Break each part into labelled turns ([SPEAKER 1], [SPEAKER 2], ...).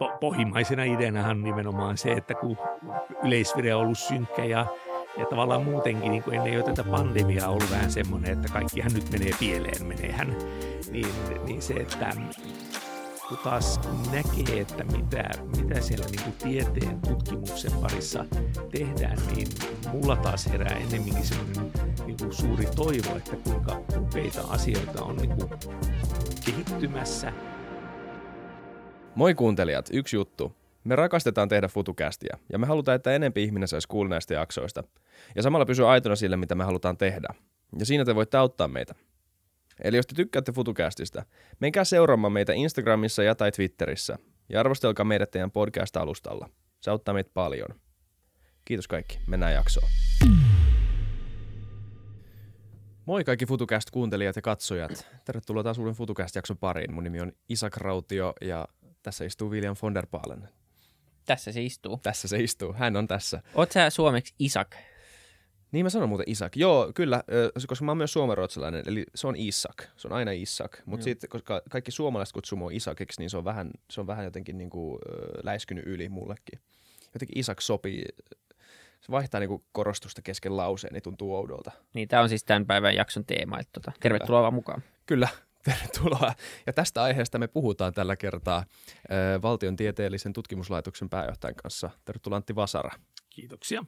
[SPEAKER 1] po- pohjimmaisena ideanahan on nimenomaan se, että kun yleisvire on ollut synkkä ja, ja tavallaan muutenkin niin ennen jo tätä pandemiaa on ollut vähän semmoinen, että kaikkihan nyt menee pieleen, meneehän, niin, niin se, että kun taas näkee, että mitä, mitä siellä niin kuin tieteen tutkimuksen parissa tehdään, niin mulla taas herää ennemminkin sellainen niin kuin suuri toivo, että kuinka upeita asioita on niin kuin kehittymässä.
[SPEAKER 2] Moi kuuntelijat, yksi juttu. Me rakastetaan tehdä FutuCastia ja me halutaan, että enempi ihminen saisi kuulla näistä jaksoista. Ja samalla pysyä aitona sille, mitä me halutaan tehdä. Ja siinä te voitte auttaa meitä. Eli jos te tykkäätte FutuCastista, menkää seuraamaan meitä Instagramissa ja tai Twitterissä. Ja arvostelkaa meidät teidän podcast-alustalla. Se auttaa meitä paljon. Kiitos kaikki. Mennään jaksoon. Moi kaikki FutuCast-kuuntelijat ja katsojat. Tervetuloa taas uuden FutuCast-jakson pariin. Mun nimi on Isak Rautio ja tässä istuu William von der Paalen.
[SPEAKER 3] Tässä se istuu.
[SPEAKER 2] Tässä se istuu. Hän on tässä.
[SPEAKER 3] Oot sä suomeksi Isak?
[SPEAKER 2] Niin mä sanon muuten Isak. Joo, kyllä, koska mä oon myös suomenruotsalainen, eli se on Isak. Se on aina Isak. Mutta sitten, koska kaikki suomalaiset kutsuu mua Isakiksi, niin se on vähän, se on vähän jotenkin niin kuin, läiskynyt yli mullekin. Jotenkin Isak sopii, se vaihtaa niin kuin korostusta kesken lauseen, niin tuntuu oudolta.
[SPEAKER 3] Niin, tämä on siis tämän päivän jakson teema. Että tota, tervetuloa vaan mukaan.
[SPEAKER 2] Kyllä, tervetuloa. Ja tästä aiheesta me puhutaan tällä kertaa Valtion tieteellisen tutkimuslaitoksen pääjohtajan kanssa. Tervetuloa Antti Vasara.
[SPEAKER 1] Kiitoksia.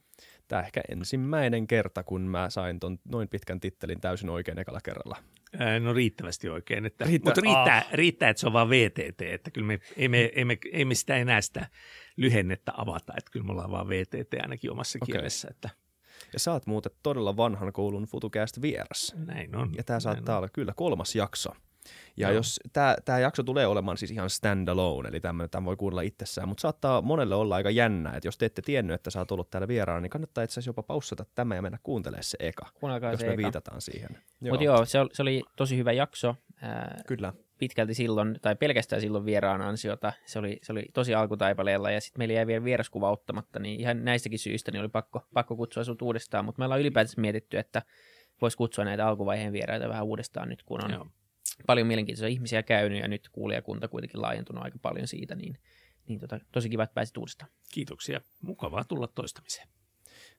[SPEAKER 2] Tämä ehkä ensimmäinen kerta, kun mä sain ton noin pitkän tittelin täysin oikein ekalla kerralla.
[SPEAKER 1] Ää, no riittävästi oikein. Että, Riittä, mutta riittää, ah. riittää, että se on vaan VTT. Että kyllä me ei, me, ei, me, ei me sitä enää sitä lyhennettä avata. Että kyllä me ollaan vaan VTT ainakin omassa okay. kielessä. Että.
[SPEAKER 2] Ja sä oot muuten todella vanhan koulun FutuCast vieras.
[SPEAKER 1] Näin on.
[SPEAKER 2] Ja tämä saattaa
[SPEAKER 1] on.
[SPEAKER 2] olla kyllä kolmas jakso. Ja Joo. jos tämä jakso tulee olemaan siis ihan standalone, eli tämän voi kuunnella itsessään, mutta saattaa monelle olla aika jännä, että jos te ette tiennyt, että sä oot ollut täällä vieraana, niin kannattaa itse asiassa jopa paussata tämä ja mennä kuuntelemaan se eka, Kuunnelkaa jos se me eka. viitataan siihen.
[SPEAKER 3] Mutta joo, se oli, se oli tosi hyvä jakso.
[SPEAKER 2] Ää, Kyllä.
[SPEAKER 3] Pitkälti silloin, tai pelkästään silloin vieraan ansiota. Se oli, se oli tosi alkutaipaleella ja sitten meillä jäi vielä vieraskuva ottamatta, niin ihan näistäkin syistä niin oli pakko, pakko kutsua sinut uudestaan. Mutta me ollaan ylipäätänsä mietitty, että voisi kutsua näitä alkuvaiheen vieraita vähän uudestaan nyt, kun on joo paljon mielenkiintoisia ihmisiä käynyt ja nyt kuulijakunta kuitenkin laajentunut aika paljon siitä, niin, niin tota, tosi kiva, että pääsit uudestaan.
[SPEAKER 1] Kiitoksia. Mukavaa tulla toistamiseen.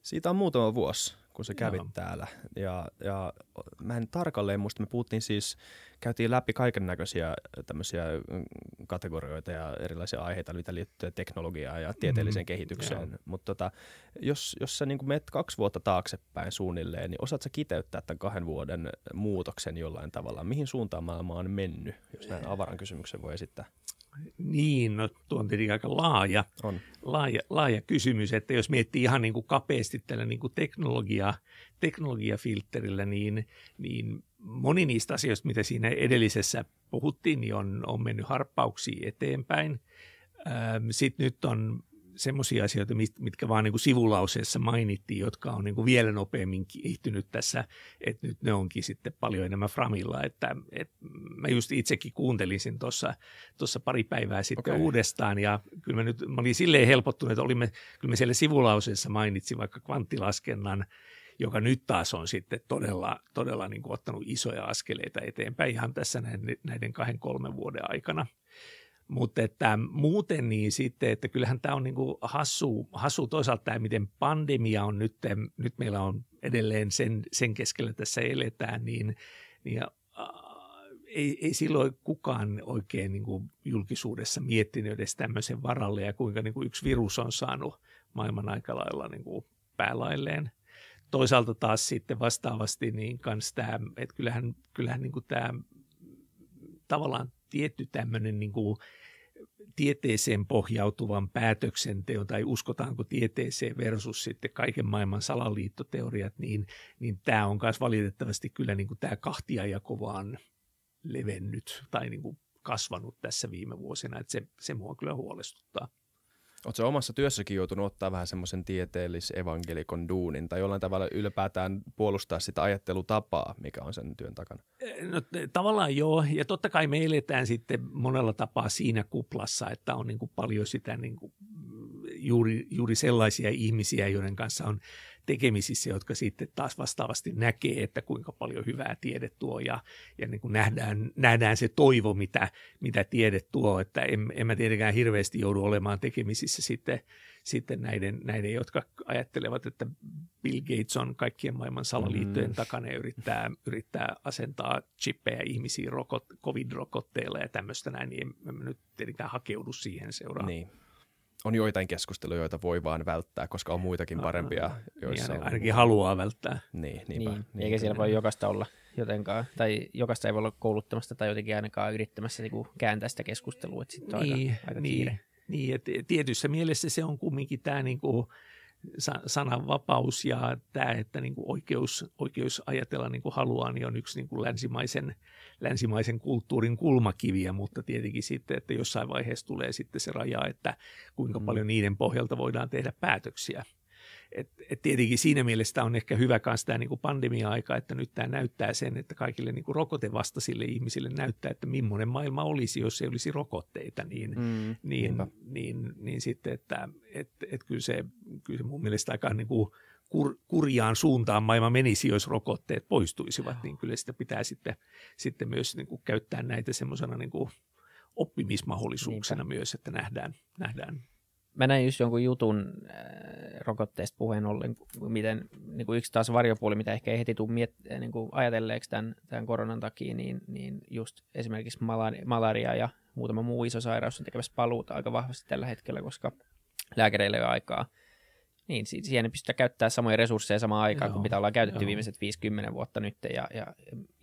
[SPEAKER 2] Siitä on muutama vuosi, kun se kävi täällä. Ja, ja mä en tarkalleen muista, me puhuttiin siis, käytiin läpi kaiken näköisiä tämmöisiä mm, kategorioita ja erilaisia aiheita, mitä liittyy teknologiaan ja tieteelliseen mm, kehitykseen. Mutta tota, jos, jos sä niin menet kaksi vuotta taaksepäin suunnilleen, niin osaat sä kiteyttää tämän kahden vuoden muutoksen jollain tavalla? Mihin suuntaan maailma on mennyt, jos näin avaran kysymyksen voi esittää?
[SPEAKER 1] Niin, no tuo on tietenkin aika laaja,
[SPEAKER 2] on.
[SPEAKER 1] laaja, laaja kysymys, että jos miettii ihan niin kuin kapeasti tällä niin kuin teknologia, teknologiafilterillä, niin, niin moni niistä asioista, mitä siinä edellisessä puhuttiin, niin on, on mennyt harppauksia eteenpäin. Sitten nyt on semmoisia asioita, mitkä vaan niin kuin sivulauseessa mainittiin, jotka on niin kuin vielä nopeammin kehittynyt tässä, että nyt ne onkin sitten paljon enemmän framilla. Että, että mä just itsekin kuuntelin sen tuossa pari päivää sitten okay. uudestaan ja kyllä mä, nyt, mä olin silleen helpottunut, että olimme, kyllä me siellä sivulauseessa mainitsin vaikka kvanttilaskennan, joka nyt taas on sitten todella, todella niin kuin ottanut isoja askeleita eteenpäin ihan tässä näiden, näiden kahden kolmen vuoden aikana. Mutta että muuten niin sitten, että kyllähän tämä on niin kuin hassu, hassu toisaalta tämä, miten pandemia on nyt, nyt meillä on edelleen sen, sen keskellä tässä eletään, niin, niin äh, ei, ei silloin kukaan oikein niin kuin julkisuudessa miettinyt edes tämmöisen varalle ja kuinka niin kuin yksi virus on saanut maailman aika lailla niin kuin päälailleen. Toisaalta taas sitten vastaavasti niin kanssa tämä, että kyllähän, kyllähän niin kuin tämä tavallaan tietty tämmöinen niin kuin tieteeseen pohjautuvan päätöksenteon tai uskotaanko tieteeseen versus sitten kaiken maailman salaliittoteoriat, niin, niin tämä on myös valitettavasti kyllä niin kuin tämä kahtiajako vaan levennyt tai niin kuin kasvanut tässä viime vuosina, että se, se mua kyllä huolestuttaa.
[SPEAKER 2] Oletko omassa työssäkin joutunut ottaa vähän semmoisen tieteellis-evankelikon duunin tai jollain tavalla ylipäätään puolustaa sitä ajattelutapaa, mikä on sen työn takana?
[SPEAKER 1] No, tavallaan joo, ja totta kai me eletään sitten monella tapaa siinä kuplassa, että on niin kuin paljon sitä niin kuin juuri, juuri sellaisia ihmisiä, joiden kanssa on tekemisissä, jotka sitten taas vastaavasti näkee, että kuinka paljon hyvää tiede tuo ja, ja niin kuin nähdään, nähdään se toivo, mitä, mitä tiede tuo, että en, en mä tietenkään hirveästi joudu olemaan tekemisissä sitten, sitten näiden, näiden, jotka ajattelevat, että Bill Gates on kaikkien maailman salaliittojen mm. takana ja yrittää, yrittää asentaa chippejä ihmisiin rokot, covid-rokotteilla ja tämmöistä näin, niin en, en nyt tietenkään hakeudu siihen seuraan.
[SPEAKER 2] Niin on joitain keskusteluja, joita voi vaan välttää, koska on muitakin parempia.
[SPEAKER 1] Joissa niin, ainakin on... haluaa välttää.
[SPEAKER 2] Niin, niinpä,
[SPEAKER 3] niin. niin eikä siellä voi jokaista olla jotenkaan, tai jokaista ei voi olla kouluttamassa tai jotenkin ainakaan yrittämässä niin kuin kääntää sitä keskustelua, että sitten on niin, aika, aika
[SPEAKER 1] niin,
[SPEAKER 3] kiire.
[SPEAKER 1] Niin, että tietyssä mielessä se on kumminkin tämä niin kuin, sananvapaus ja tämä, että niin kuin oikeus, oikeus ajatella niin kuin haluaa, niin on yksi niin kuin länsimaisen, länsimaisen kulttuurin kulmakiviä, mutta tietenkin sitten, että jossain vaiheessa tulee sitten se raja, että kuinka mm. paljon niiden pohjalta voidaan tehdä päätöksiä. Et, et tietenkin siinä mielessä on ehkä hyvä myös tämä niin pandemia-aika, että nyt tämä näyttää sen, että kaikille niin kuin rokotevastaisille ihmisille näyttää, että millainen maailma olisi, jos ei olisi rokotteita, niin, mm, niin, niin, niin, sitten, että et, et kyllä, se, kyllä se mun mielestä aika niin kuin kur, kurjaan suuntaan maailma menisi, jos rokotteet poistuisivat, niin kyllä sitä pitää sitten, sitten myös niin kuin käyttää näitä semmoisena niin kuin oppimismahdollisuuksena Niinpä. myös, että nähdään, nähdään
[SPEAKER 3] mä näin just jonkun jutun äh, rokotteesta puheen ollen, miten niin kuin yksi taas varjopuoli, mitä ehkä ei heti tule miet- äh, niin kuin ajatelleeksi tämän, tämän koronan takia, niin, niin just esimerkiksi malaria ja muutama muu iso sairaus on tekemässä paluuta aika vahvasti tällä hetkellä, koska lääkäreillä ei ole aikaa. Niin, siihen ei pystytä käyttämään samoja resursseja samaan aikaan, joo, kuin mitä ollaan käytetty joo. viimeiset 50 vuotta nyt. Ja, ja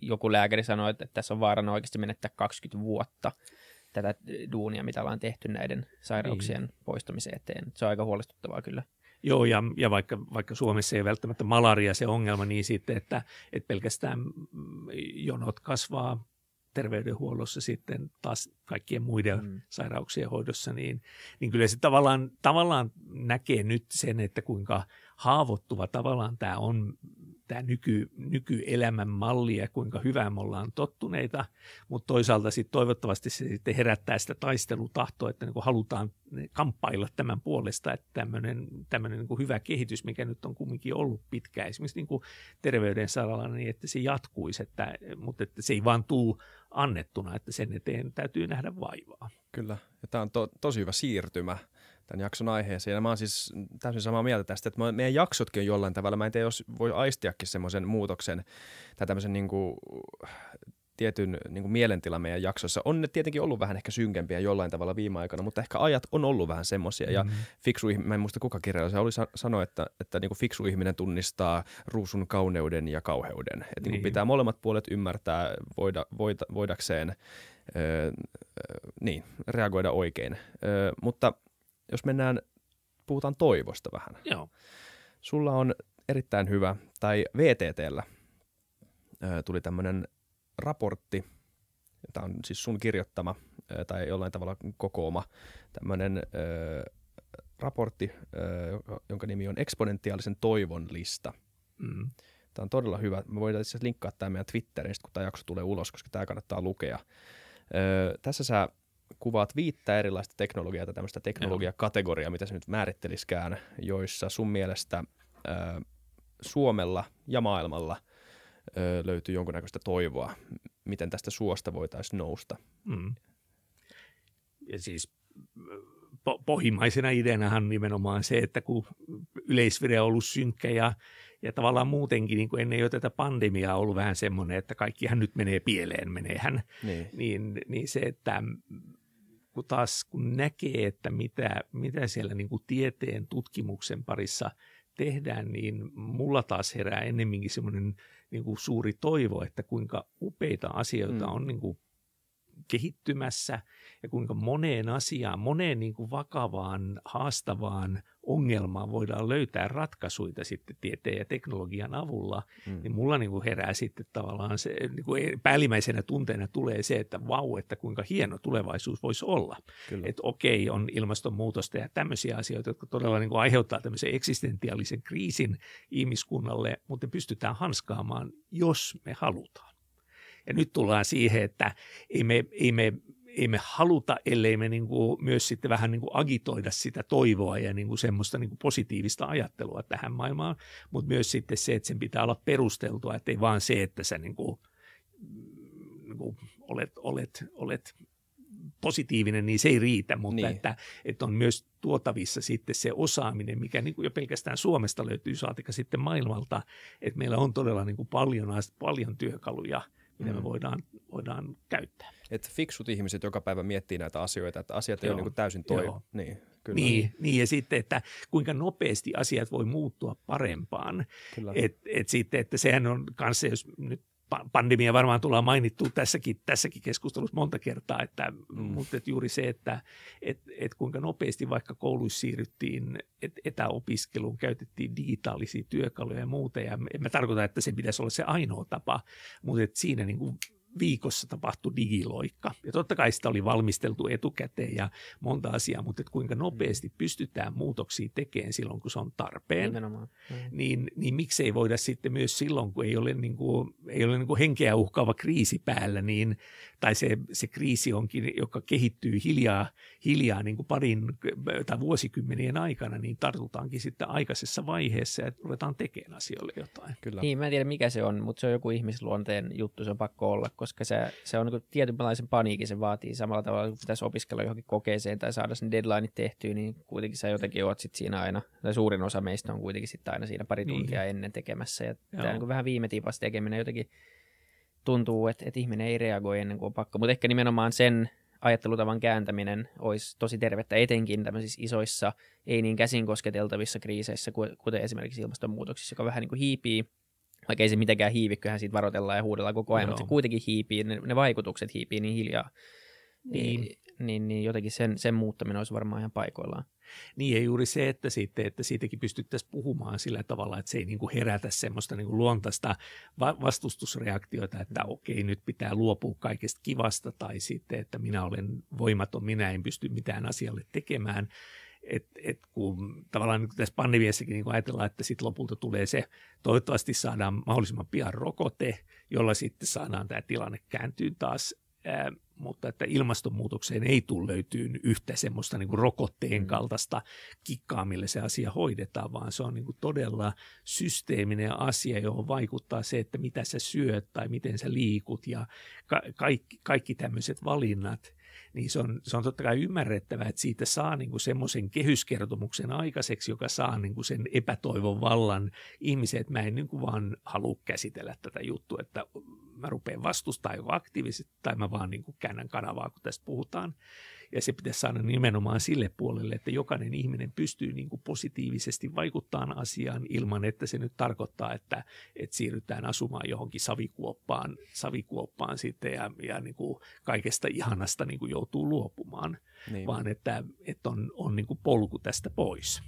[SPEAKER 3] joku lääkäri sanoi, että tässä on vaarana oikeasti menettää 20 vuotta tätä duunia, mitä ollaan tehty näiden sairauksien niin. poistamisen eteen. Se on aika huolestuttavaa kyllä.
[SPEAKER 1] Joo, ja, ja vaikka, vaikka Suomessa ei välttämättä malaria se ongelma, niin sitten, että, että pelkästään jonot kasvaa terveydenhuollossa sitten taas kaikkien muiden mm. sairauksien hoidossa, niin, niin kyllä se tavallaan, tavallaan näkee nyt sen, että kuinka haavoittuva tavallaan tämä on tämä nyky, nykyelämän malli ja kuinka hyvää me ollaan tottuneita, mutta toisaalta sitten toivottavasti se sitten herättää sitä taistelutahtoa, että niin halutaan kamppailla tämän puolesta, että tämmöinen, tämmöinen niin hyvä kehitys, mikä nyt on kumminkin ollut pitkään, esimerkiksi niin terveyden saralla, niin että se jatkuisi, että, mutta että se ei vaan tule annettuna, että sen eteen täytyy nähdä vaivaa.
[SPEAKER 2] Kyllä, ja tämä on to, tosi hyvä siirtymä tämän jakson aiheeseen. Ja mä oon siis täysin samaa mieltä tästä, että meidän jaksotkin on jollain tavalla, mä en tiedä, jos voi aistiakin semmoisen muutoksen tai tämmöisen niin kuin, tietyn niin kuin mielentilan meidän jaksoissa. On ne tietenkin ollut vähän ehkä synkempiä jollain tavalla viime aikoina, mutta ehkä ajat on ollut vähän semmoisia. Mm-hmm. Ja fiksu ihminen, mä en muista kuka kirjailija se oli sanoa, että, että niin kuin fiksu ihminen tunnistaa ruusun kauneuden ja kauheuden. Että niin. niin pitää molemmat puolet ymmärtää voida, voida, voidakseen öö, niin, reagoida oikein. Öö, mutta jos mennään, puhutaan toivosta vähän.
[SPEAKER 1] Joo.
[SPEAKER 2] Sulla on erittäin hyvä, tai VTTllä tuli tämmöinen raportti, tämä on siis sun kirjoittama tai jollain tavalla kokoama tämmöinen raportti, jonka nimi on Eksponentiaalisen toivon lista. Mm. Tämä on todella hyvä. Me voidaan itse linkkaa tämä meidän Twitteriin, kun tämä jakso tulee ulos, koska tämä kannattaa lukea. Ö, tässä sä kuvaat viittä erilaista teknologiaa tai tämmöistä teknologiakategoriaa, mitä se nyt määritteliskään, joissa sun mielestä ö, Suomella ja maailmalla ö, löytyy jonkunnäköistä toivoa, miten tästä suosta voitaisiin nousta. Mm.
[SPEAKER 1] Ja siis po- pohjimmaisena ideanahan nimenomaan se, että kun yleisvire on ollut synkkä ja, ja tavallaan muutenkin niin kuin ennen jo tätä pandemiaa ollut vähän semmoinen, että kaikkihan nyt menee pieleen, meneehän, niin, niin, niin se, että kun taas kun näkee, että mitä, mitä siellä niin kuin tieteen tutkimuksen parissa tehdään, niin mulla taas herää ennemminkin semmoinen niin kuin suuri toivo, että kuinka upeita asioita mm. on niin kuin kehittymässä ja kuinka moneen asiaan, moneen niin kuin vakavaan, haastavaan ongelmaan voidaan löytää ratkaisuja sitten tieteen ja teknologian avulla, mm. niin mulla niin kuin herää sitten tavallaan se, niin kuin päällimmäisenä tunteena tulee se, että vau, että kuinka hieno tulevaisuus voisi olla. Kyllä. Että okei, on ilmastonmuutosta ja tämmöisiä asioita, jotka todella niin kuin aiheuttaa tämmöisen eksistentiaalisen kriisin ihmiskunnalle, mutta pystytään hanskaamaan, jos me halutaan. Ja nyt tullaan siihen, että ei me, ei me ei me haluta, ellei me niin kuin myös sitten vähän niin kuin agitoida sitä toivoa ja niin kuin semmoista niin kuin positiivista ajattelua tähän maailmaan, mutta myös sitten se, että sen pitää olla perusteltua, että ei vaan se, että sä niin kuin, niin kuin olet, olet, olet positiivinen, niin se ei riitä, mutta niin. että, että on myös tuotavissa sitten se osaaminen, mikä niin kuin jo pelkästään Suomesta löytyy, saatika sitten maailmalta, että meillä on todella niin kuin paljon, paljon työkaluja, mitä mm. me voidaan, voidaan käyttää.
[SPEAKER 2] Että fiksut ihmiset joka päivä miettii näitä asioita, että asiat ei Joo. ole niin täysin toi. Niin,
[SPEAKER 1] kyllä. Niin, niin, ja sitten, että kuinka nopeasti asiat voi muuttua parempaan. Että et sitten, että sehän on kanssa, jos nyt pandemia varmaan tullaan mainittu tässäkin, tässäkin keskustelussa monta kertaa, että, mm. mutta että juuri se, että et, et kuinka nopeasti vaikka kouluissa siirryttiin et, etäopiskeluun, käytettiin digitaalisia työkaluja ja muuta, ja en mä tarkoita, että se pitäisi olla se ainoa tapa, mutta että siinä niin kuin viikossa tapahtui digiloikka. Ja totta kai sitä oli valmisteltu etukäteen ja monta asiaa, mutta että kuinka nopeasti pystytään muutoksia tekemään silloin, kun se on tarpeen, mm. niin, niin miksei voida sitten myös silloin, kun ei ole, niin kuin, ei ole niin kuin henkeä uhkaava kriisi päällä, niin, tai se, se kriisi onkin, joka kehittyy hiljaa, hiljaa niin kuin parin tai vuosikymmenien aikana, niin tartutaankin sitten aikaisessa vaiheessa ja ruvetaan tekemään asioille jotain.
[SPEAKER 3] Kyllä. Niin, mä en tiedä mikä se on, mutta se on joku ihmisluonteen juttu, se on pakko olla, koska se, se on niin tietynlaisen paniikin, se vaatii samalla tavalla, kun pitäisi opiskella johonkin kokeeseen tai saada sen deadline tehtyä, niin kuitenkin sä jotenkin oot sit siinä aina, tai suurin osa meistä on kuitenkin sitten aina siinä pari tuntia niin. ennen tekemässä, ja tämä niin vähän viime tiipas tekeminen jotenkin tuntuu, että, että ihminen ei reagoi ennen kuin on pakko, mutta ehkä nimenomaan sen ajattelutavan kääntäminen olisi tosi tervettä etenkin tämmöisissä isoissa, ei niin käsin kosketeltavissa kriiseissä, kuten esimerkiksi ilmastonmuutoksissa, joka vähän niin kuin hiipii vaikka ei se mitenkään hiivi, kyllähän siitä varoitellaan ja huudellaan koko ajan, no. mutta se kuitenkin hiipii, ne, ne vaikutukset hiipii niin hiljaa. Niin. Niin, niin, niin jotenkin sen, sen muuttaminen olisi varmaan ihan paikoillaan.
[SPEAKER 1] Niin ja juuri se, että, sitten, että siitäkin pystyttäisiin puhumaan sillä tavalla, että se ei niin kuin herätä semmoista niin kuin luontaista vastustusreaktiota, että okei, nyt pitää luopua kaikesta kivasta tai sitten, että minä olen voimaton, minä en pysty mitään asialle tekemään, et, et kun tavallaan niin tässä pandemiassakin niin ajatellaan, että sitten lopulta tulee se, toivottavasti saadaan mahdollisimman pian rokote, jolla sitten saadaan tämä tilanne kääntyy taas, ää, mutta että ilmastonmuutokseen ei tule löytyy yhtä semmoista niin kuin rokotteen mm. kaltaista kikkaa, millä se asia hoidetaan, vaan se on niin kuin todella systeeminen asia, johon vaikuttaa se, että mitä sä syöt tai miten sä liikut ja ka- kaikki, kaikki tämmöiset valinnat – niin se on, se on totta kai ymmärrettävää, että siitä saa niin kuin semmoisen kehyskertomuksen aikaiseksi, joka saa niin kuin sen epätoivon vallan ihmisiä, että mä en niin kuin vaan halua käsitellä tätä juttua, että mä rupean vastustamaan joko aktiivisesti tai mä vaan niin kuin käännän kanavaa, kun tästä puhutaan. Ja se pitäisi saada nimenomaan sille puolelle, että jokainen ihminen pystyy niin kuin positiivisesti vaikuttamaan asiaan ilman, että se nyt tarkoittaa, että, että siirrytään asumaan johonkin savikuoppaan, savikuoppaan sitten ja, ja niin kuin kaikesta ihanasta niin kuin joutuu luopumaan, niin. vaan että, että on, on niin kuin polku tästä pois.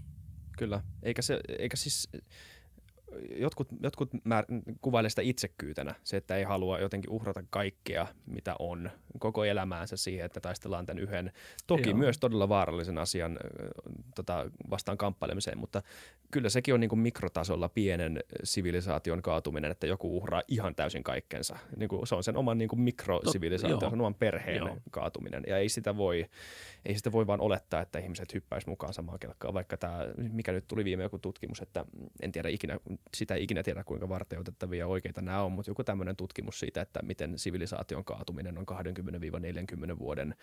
[SPEAKER 2] Kyllä, eikä, se, eikä siis jotkut, jotkut määr, kuvailee sitä itsekkyytenä, se, että ei halua jotenkin uhrata kaikkea, mitä on, koko elämäänsä siihen, että taistellaan tämän yhden, toki Joo. myös todella vaarallisen asian tota, vastaan kamppailemiseen, mutta kyllä sekin on niin kuin mikrotasolla pienen sivilisaation kaatuminen, että joku uhraa ihan täysin kaikkensa. Niin kuin, se on sen oman niin kuin mikrosivilisaation, sen oman perheen Joo. kaatuminen, ja ei sitä, voi, ei sitä voi vaan olettaa, että ihmiset hyppäisivät mukaan samaan kelkkaan, vaikka tämä, mikä nyt tuli viime joku tutkimus, että en tiedä ikinä, sitä ei ikinä tiedä, kuinka varteutettavia oikeita nämä on, mutta joku tämmöinen tutkimus siitä, että miten sivilisaation kaatuminen on 20-40 vuoden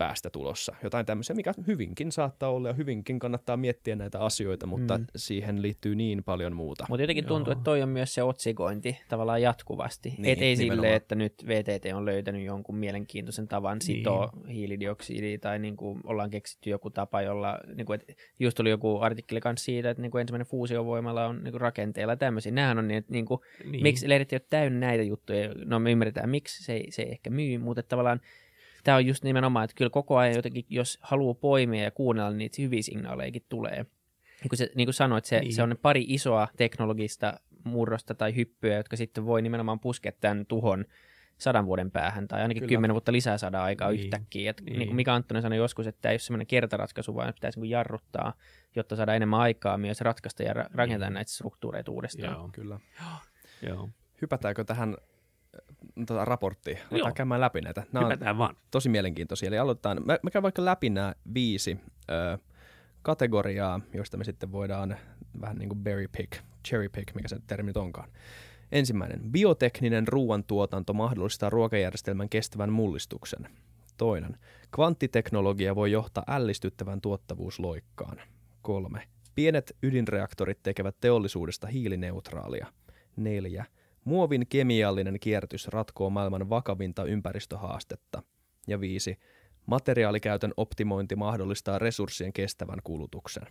[SPEAKER 2] päästä tulossa. Jotain tämmöisiä, mikä hyvinkin saattaa olla ja hyvinkin kannattaa miettiä näitä asioita, mutta mm. siihen liittyy niin paljon muuta.
[SPEAKER 3] Mutta jotenkin tuntuu, Joo. että toi on myös se otsikointi tavallaan jatkuvasti. Niin, Et ei silleen, että nyt VTT on löytänyt jonkun mielenkiintoisen tavan sitoa niin. hiilidioksidia tai niin kuin ollaan keksitty joku tapa, jolla, niin kuin, että just tuli joku artikkeli kanssa siitä, että niin kuin ensimmäinen fuusiovoimalla on niin kuin rakenteella tämmöisiä. Nämähän on niin, että niin kuin, niin. miksi lehdet ei ole täynnä näitä juttuja. No me ymmärretään, miksi se, se ei ehkä myy, mutta tavallaan tämä on just nimenomaan, että kyllä koko ajan jotenkin, jos haluaa poimia ja kuunnella, niin niitä hyviä signaalejakin tulee. Niin kuin, se, niin kuin sanoit, se, niin. se on ne pari isoa teknologista murrosta tai hyppyä, jotka sitten voi nimenomaan puskea tämän tuhon sadan vuoden päähän tai ainakin Kyllä. kymmenen vuotta lisää saada aikaa niin. yhtäkkiä. Et niin. Niin kuin Mika Anttonen sanoi joskus, että tämä ei ole semmoinen kertaratkaisu, vaan pitäisi niin jarruttaa, jotta saadaan enemmän aikaa myös ratkaista ja rakentaa niin. näitä struktuureita uudestaan.
[SPEAKER 2] Joo, kyllä. Joo. Hypätäänkö tähän tota, raporttiin. Aletaan käymään läpi näitä.
[SPEAKER 1] Nämä Hypätään vaan.
[SPEAKER 2] tosi mielenkiintoisia. Eli aloitetaan. Mä, mä käyn vaikka läpi nämä viisi ö, kategoriaa, joista me sitten voidaan vähän niin kuin berry pick, cherry pick, mikä se termi onkaan. Ensimmäinen. Biotekninen ruoantuotanto mahdollistaa ruokajärjestelmän kestävän mullistuksen. Toinen. Kvanttiteknologia voi johtaa ällistyttävän tuottavuusloikkaan. Kolme. Pienet ydinreaktorit tekevät teollisuudesta hiilineutraalia. Neljä. Muovin kemiallinen kierrätys ratkoo maailman vakavinta ympäristöhaastetta. Ja viisi. Materiaalikäytön optimointi mahdollistaa resurssien kestävän kulutuksen.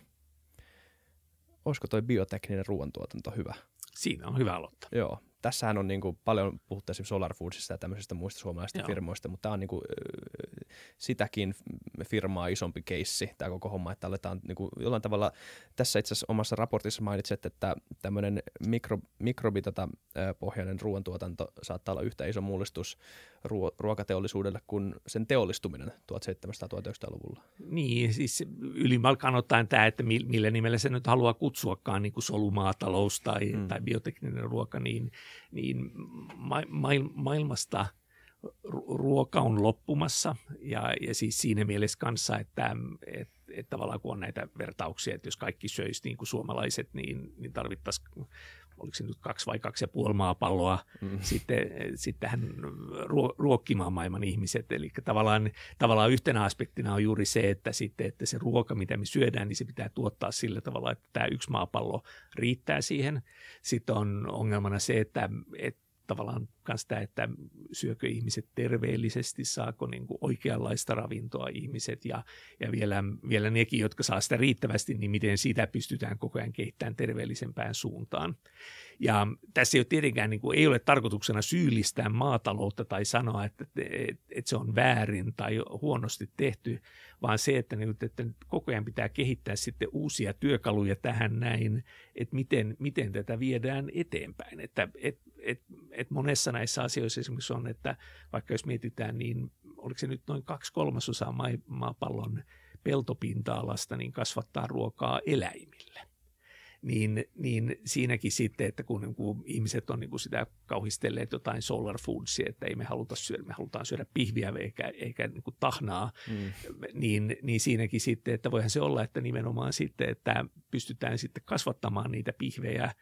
[SPEAKER 2] Olisiko toi biotekninen ruoantuotanto hyvä?
[SPEAKER 1] Siinä on hyvä aloittaa.
[SPEAKER 2] Joo. Tässähän on niin kuin paljon puhuttu esimerkiksi Solar Foodsista ja tämmöisistä muista suomalaisista Joo. firmoista, mutta tämä on niin kuin, sitäkin firmaa isompi keissi, tämä koko homma, että aletaan niin kuin, jollain tavalla, tässä itse asiassa omassa raportissa mainitset, että tämmöinen mikro, mikrobitata-pohjainen ruoantuotanto saattaa olla yhtä iso mullistus ruo- ruokateollisuudelle kuin sen teollistuminen 1700-1900-luvulla.
[SPEAKER 1] Niin, siis ylimalkaan ottaen tämä, että millä nimellä se nyt haluaa kutsuakaan niin kuin solumaatalous tai, mm. tai biotekninen ruoka, niin, niin ma- ma- maailmasta ruoka on loppumassa ja, ja siis siinä mielessä kanssa, että, että, että tavallaan kun on näitä vertauksia, että jos kaikki söisi niin kuin suomalaiset, niin, niin tarvittaisiin oliko se nyt kaksi vai kaksi ja puoli maapalloa mm. sitten, sitten hän ruokkimaan maailman ihmiset. Eli tavallaan, tavallaan yhtenä aspektina on juuri se, että, sitten, että se ruoka, mitä me syödään, niin se pitää tuottaa sillä tavalla, että tämä yksi maapallo riittää siihen. Sitten on ongelmana se, että, että tavallaan myös tämä, että syökö ihmiset terveellisesti, saako niin kuin oikeanlaista ravintoa ihmiset ja, ja vielä, vielä nekin, jotka saa sitä riittävästi, niin miten sitä pystytään koko ajan kehittämään terveellisempään suuntaan. Ja tässä ei ole tietenkään niin kuin, ei ole tarkoituksena syyllistää maataloutta tai sanoa, että, että, että se on väärin tai huonosti tehty, vaan se, että, niin, että koko ajan pitää kehittää sitten uusia työkaluja tähän näin, että miten, miten tätä viedään eteenpäin. Että, että, että, että monessa näissä asioissa esimerkiksi on, että vaikka jos mietitään, niin oliko se nyt noin kaksi kolmasosaa maapallon peltopinta-alasta, niin kasvattaa ruokaa eläimille niin, niin siinäkin sitten, että kun, kun ihmiset on niin kuin sitä kauhistelleet jotain solar foodsia, että ei me haluta syödä, me halutaan syödä pihviä eikä, eikä niin kuin tahnaa, mm. niin, niin siinäkin sitten, että voihan se olla, että nimenomaan sitten, että pystytään sitten kasvattamaan niitä pihvejä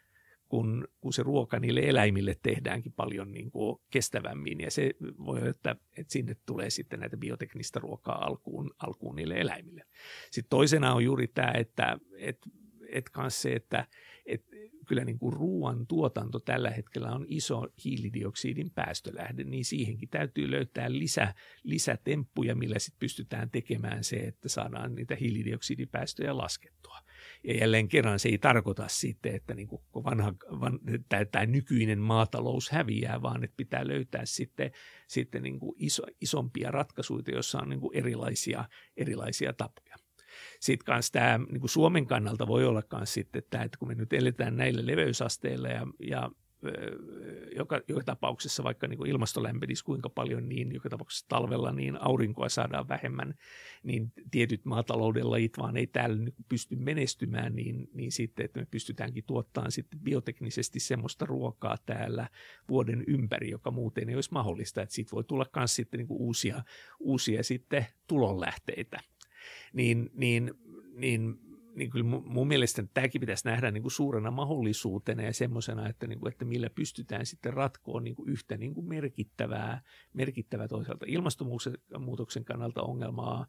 [SPEAKER 1] kun, kun se ruoka niille eläimille tehdäänkin paljon niin kuin kestävämmin. Ja se voi olla, että, että sinne tulee sitten näitä bioteknistä ruokaa alkuun, alkuun niille eläimille. Sitten toisena on juuri tämä, että, että et kanssa se, että et kyllä niin kuin ruoan tuotanto tällä hetkellä on iso hiilidioksidin päästölähde, niin siihenkin täytyy löytää lisä, lisätemppuja, millä sitten pystytään tekemään se, että saadaan niitä hiilidioksidipäästöjä laskettua. Ja jälleen kerran se ei tarkoita sitten, että niin kuin vanha, van, tämä, tämä nykyinen maatalous häviää, vaan että pitää löytää sitten, sitten niin kuin iso, isompia ratkaisuja, joissa on niin kuin erilaisia, erilaisia tapoja. Sitten kanssa tämä niin kuin Suomen kannalta voi olla myös sitten tämä, että kun me nyt eletään näillä leveysasteilla ja, ja joka, joka tapauksessa, vaikka niin kuin ilmasto lämpenisi kuinka paljon, niin joka tapauksessa talvella niin aurinkoa saadaan vähemmän, niin tietyt maatalouden lajit vaan ei täällä niin pysty menestymään, niin, niin sitten, että me pystytäänkin tuottamaan sitten bioteknisesti semmoista ruokaa täällä vuoden ympäri, joka muuten ei olisi mahdollista, että siitä voi tulla myös sitten niin kuin uusia, uusia sitten tulonlähteitä niin, niin, niin, niin kyllä mun mielestä tämäkin pitäisi nähdä niin kuin suurena mahdollisuutena ja semmoisena, että, niin kuin, että millä pystytään sitten ratkoon niin kuin yhtä niin kuin merkittävää, merkittävää toisaalta ilmastonmuutoksen kannalta ongelmaa,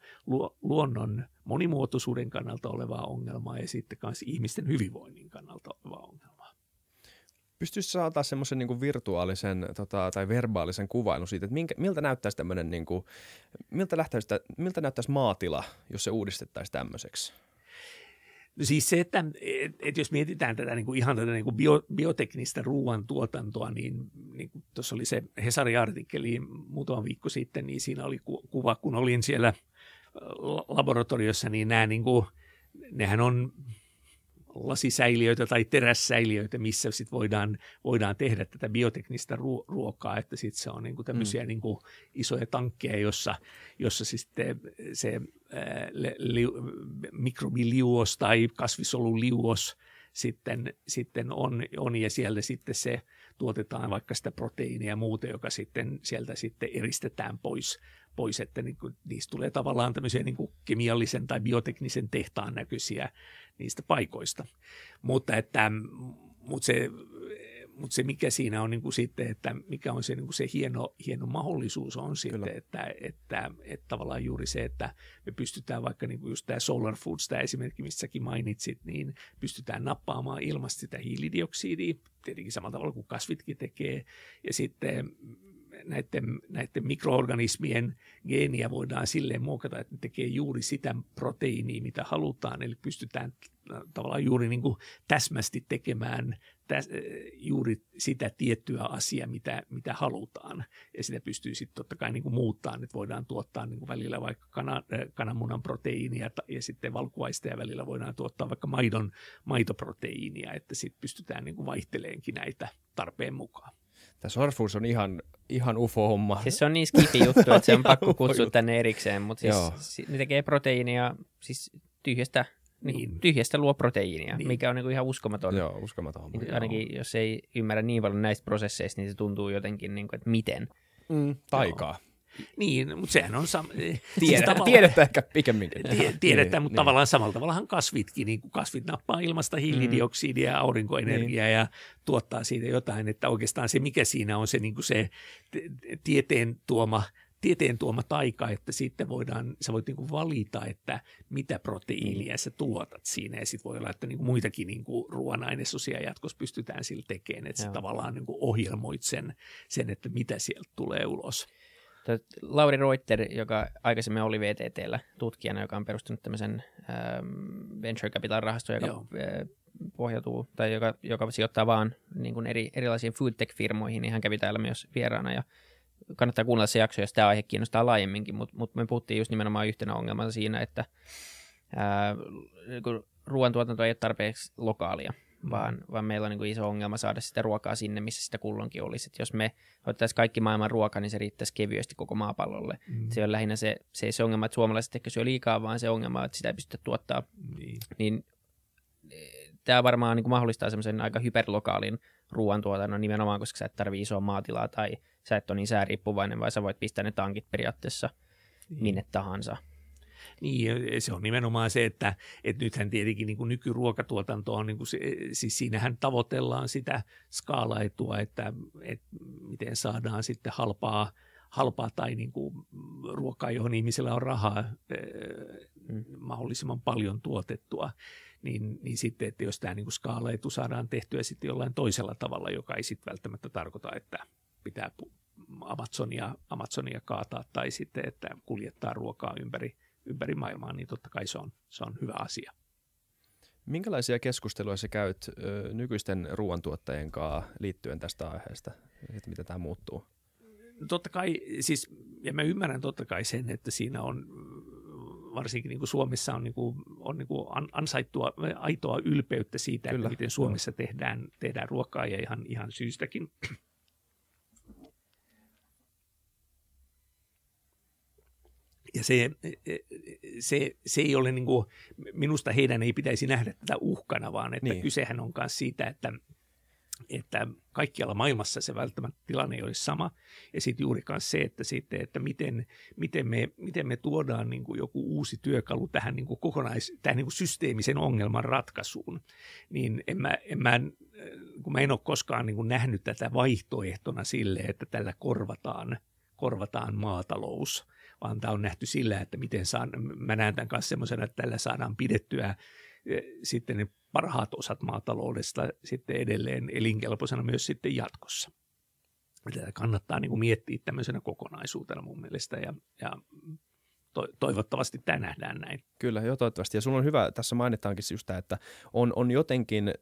[SPEAKER 1] luonnon monimuotoisuuden kannalta olevaa ongelmaa ja sitten myös ihmisten hyvinvoinnin kannalta olevaa ongelmaa.
[SPEAKER 2] Pystyisi saada semmoisen niin virtuaalisen tota, tai verbaalisen kuvailun siitä, että minkä, miltä näyttäisi tämmöinen, niin kuin, miltä, lähtäisi, miltä näyttäisi maatila, jos se uudistettaisiin tämmöiseksi?
[SPEAKER 1] No siis se, että et, et jos mietitään tätä niin kuin ihan tätä niin kuin bio, bioteknistä ruoantuotantoa, niin, niin tuossa oli se Hesari-artikkeli muutama viikko sitten, niin siinä oli ku, kuva, kun olin siellä laboratoriossa, niin nämä niin kuin, nehän on lasisäiliöitä tai terässäiliöitä, missä sit voidaan, voidaan tehdä tätä bioteknistä ruokaa, että sit se on niinku tämmöisiä mm. niinku isoja tankkeja, jossa, jossa sitten se ää, li, mikrobiliuos tai kasvisoluliuos sitten, sitten on, on, ja siellä sitten se tuotetaan vaikka sitä proteiinia ja muuta, joka sitten sieltä sitten eristetään pois, pois että niin kuin, niistä tulee tavallaan tämmöisiä niin kuin kemiallisen tai bioteknisen tehtaan näköisiä niistä paikoista. Mutta, että, mutta se mutta se mikä siinä on niin kuin sitten, että mikä on se, niin kuin se hieno, hieno mahdollisuus on sitten, että, että, että, että tavallaan juuri se, että me pystytään vaikka niin kuin just tämä Solar Foods, tämä esimerkki, missä säkin mainitsit, niin pystytään nappaamaan ilmasta sitä hiilidioksidia, tietenkin samalla tavalla kuin kasvitkin tekee, ja sitten näiden, näiden mikroorganismien geeniä voidaan silleen muokata, että ne tekee juuri sitä proteiiniä, mitä halutaan, eli pystytään tavallaan juuri niin kuin täsmästi tekemään täs, juuri sitä tiettyä asiaa, mitä, mitä halutaan. Ja sitä pystyy sitten totta kai niin kuin muuttaa, että voidaan tuottaa niin kuin välillä vaikka kana, kananmunan proteiinia ja sitten valkuaista ja välillä voidaan tuottaa vaikka maidon, maitoproteiinia, että sitten pystytään niin kuin vaihteleenkin näitä tarpeen mukaan.
[SPEAKER 2] Tämä Sorfus on ihan, ihan ufo-homma.
[SPEAKER 3] Siis se on niin skipi juttu, että se on pakko kutsua tänne erikseen, mutta siis ne tekee proteiinia siis tyhjästä niin. niin. tyhjästä luo proteiinia, niin. mikä on niin kuin ihan uskomaton.
[SPEAKER 2] Joo, uskomaton.
[SPEAKER 3] Niin, ainakin joo. jos ei ymmärrä niin paljon näistä prosesseista, niin se tuntuu jotenkin, niin kuin, että miten.
[SPEAKER 2] Mm, taikaa. Joo.
[SPEAKER 1] Niin, mutta sehän on... Sam-
[SPEAKER 2] Tiedä, siis. Tiedetään ehkä pikemminkin.
[SPEAKER 1] Tiedetään, niin, mutta niin. tavallaan samalla tavallahan kasvitkin, niin kuin kasvit nappaa ilmasta hiilidioksidia ja aurinkoenergiaa niin. ja tuottaa siitä jotain, että oikeastaan se, mikä siinä on se, niin kuin se tieteen tuoma – tieteen tuoma taika, että sitten voidaan, sä voit niinku valita, että mitä proteiinia sä tuotat siinä ja sitten voi olla, että niinku muitakin niinku ruoanainesosia jatkossa pystytään sillä tekemään, että sä tavallaan niinku ohjelmoit sen, sen, että mitä sieltä tulee ulos.
[SPEAKER 3] Lauri Reuter, joka aikaisemmin oli VTTllä tutkijana, joka on perustunut tämmöisen ähm, venture capital rahaston, joka Joo. Äh, pohjautuu, tai joka, joka sijoittaa vaan niin kuin eri, erilaisiin foodtech-firmoihin, niin hän kävi täällä myös vieraana, ja kannattaa kuunnella se jakso, jos tämä aihe kiinnostaa laajemminkin, mutta mut me puhuttiin just nimenomaan yhtenä ongelmana siinä, että ää, kun ruoantuotanto ei ole tarpeeksi lokaalia. Vaan, vaan meillä on niin kuin iso ongelma saada sitä ruokaa sinne, missä sitä kullonkin olisi. Et jos me ottaisiin kaikki maailman ruoka, niin se riittäisi kevyesti koko maapallolle. Mm. Se on lähinnä se, se, ei se ongelma, että suomalaiset ehkä syö liikaa, vaan se ongelma, että sitä ei pystytä tuottaa. Niin, niin tämä varmaan niin kuin mahdollistaa semmoisen aika hyperlokaalin ruoantuotannon nimenomaan, koska sä et tarvitse isoa maatilaa tai sä et ole niin sääriippuvainen, vai sä voit pistää ne tankit periaatteessa niin. minne tahansa.
[SPEAKER 1] Niin, se on nimenomaan se, että, että nythän tietenkin niin kuin nykyruokatuotanto on, niin kuin se, siis siinähän tavoitellaan sitä skaalaetua, että, että miten saadaan sitten halpaa, halpaa tai niin kuin ruokaa, johon ihmisellä on rahaa mm. mahdollisimman paljon tuotettua niin, niin sitten, että jos tämä niin skaalaetu saadaan tehtyä sitten jollain toisella tavalla, joka ei sitten välttämättä tarkoita, että pitää Amazonia, Amazonia kaataa tai sitten, että kuljettaa ruokaa ympäri, ympäri maailmaa, niin totta kai se on, se on hyvä asia.
[SPEAKER 2] Minkälaisia keskusteluja sä käyt ö, nykyisten ruoantuottajien kanssa liittyen tästä aiheesta, että miten tämä muuttuu?
[SPEAKER 1] Totta kai, siis, ja mä ymmärrän totta kai sen, että siinä on varsinkin niin kuin Suomessa on, niin kuin, on niin kuin ansaittua aitoa ylpeyttä siitä, Kyllä. että miten Suomessa tehdään, tehdään ruokaa ja ihan, ihan syystäkin. Ja se, se, se ei ole niin kuin, minusta heidän ei pitäisi nähdä tätä uhkana, vaan että niin. kysehän on myös siitä, että että kaikkialla maailmassa se välttämättä tilanne ei olisi sama. Ja sitten juuri se, että, sitten, että miten, miten, me, miten me tuodaan niin kuin joku uusi työkalu tähän niin kuin kokonais, tähän niin kuin systeemisen ongelman ratkaisuun. Niin en mä, en mä, kun mä en ole koskaan niin kuin nähnyt tätä vaihtoehtona sille, että tällä korvataan, korvataan maatalous, vaan tämä on nähty sillä, että miten saan, mä näen tämän kanssa semmoisena, että tällä saadaan pidettyä sitten ne parhaat osat maataloudesta sitten edelleen elinkelpoisena myös sitten jatkossa. Tätä kannattaa niin kuin miettiä tämmöisenä kokonaisuutena mun mielestä ja, ja to, toivottavasti tämä nähdään näin.
[SPEAKER 2] Kyllä, joo toivottavasti. Ja sulla on hyvä, tässä mainitaankin just tämä, että on, on jotenkin,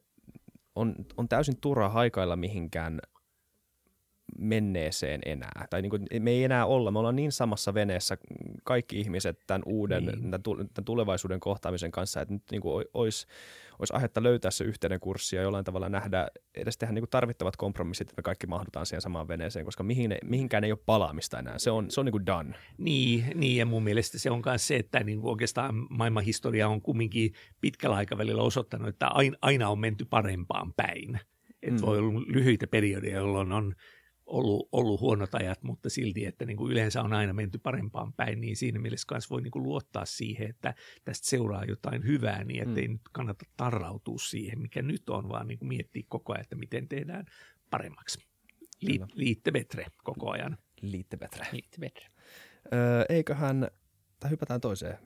[SPEAKER 2] on, on täysin turha haikailla mihinkään menneeseen enää. Tai niin kuin, me ei enää olla, me ollaan niin samassa veneessä kaikki ihmiset tämän uuden, niin. tämän tulevaisuuden kohtaamisen kanssa, että nyt niin kuin olisi, olisi aihetta löytää se yhteinen kurssi ja jollain tavalla nähdä, edes tehdä niin kuin tarvittavat kompromissit, että me kaikki mahdutaan siihen samaan veneeseen, koska mihin, mihinkään ei ole palaamista enää. Se on, se on niin kuin done.
[SPEAKER 1] Niin, niin, ja mun mielestä se on myös se, että niin kuin oikeastaan maailmanhistoria on kumminkin pitkällä aikavälillä osoittanut, että aina on menty parempaan päin Että mm. voi olla lyhyitä periodeja, jolloin on ollut, ollut huonot ajat, mutta silti, että niin kuin yleensä on aina menty parempaan päin, niin siinä mielessä myös voi niin kuin luottaa siihen, että tästä seuraa jotain hyvää, niin ettei mm. nyt kannata tarrautua siihen, mikä nyt on, vaan niin kuin miettiä koko ajan, että miten tehdään paremmaksi. Li, liitte betre koko ajan.
[SPEAKER 2] Liitte betre.
[SPEAKER 3] Liitte betre.
[SPEAKER 2] Öö, eiköhän, tai hypätään toiseen.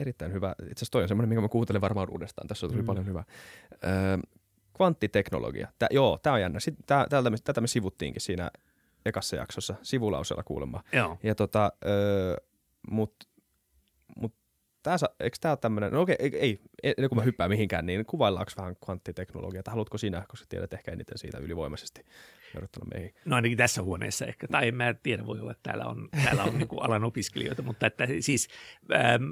[SPEAKER 2] Erittäin hyvä. Itse asiassa toi on semmoinen, minkä mä kuuntelen varmaan uudestaan. Tässä on tosi mm. paljon hyvää. Öö, kvanttiteknologia. Tää, joo, tämä on jännä. Sitten tää, täältä, tätä me sivuttiinkin siinä ekassa jaksossa sivulauseella kuulemma.
[SPEAKER 1] Joo.
[SPEAKER 2] Ja tota, öö, mut, mut tää, eikö tämä ole tämmöinen, no okei, ei, ei, ennen kuin mä hyppään mihinkään, niin kuvaillaanko vähän kvanttiteknologiaa, tai haluatko sinä, koska tiedät ehkä eniten siitä ylivoimaisesti verrattuna meihin?
[SPEAKER 1] No ainakin tässä huoneessa ehkä, tai en mä tiedä, voi olla, että täällä on, täällä on niin alan opiskelijoita, mutta että siis ähm,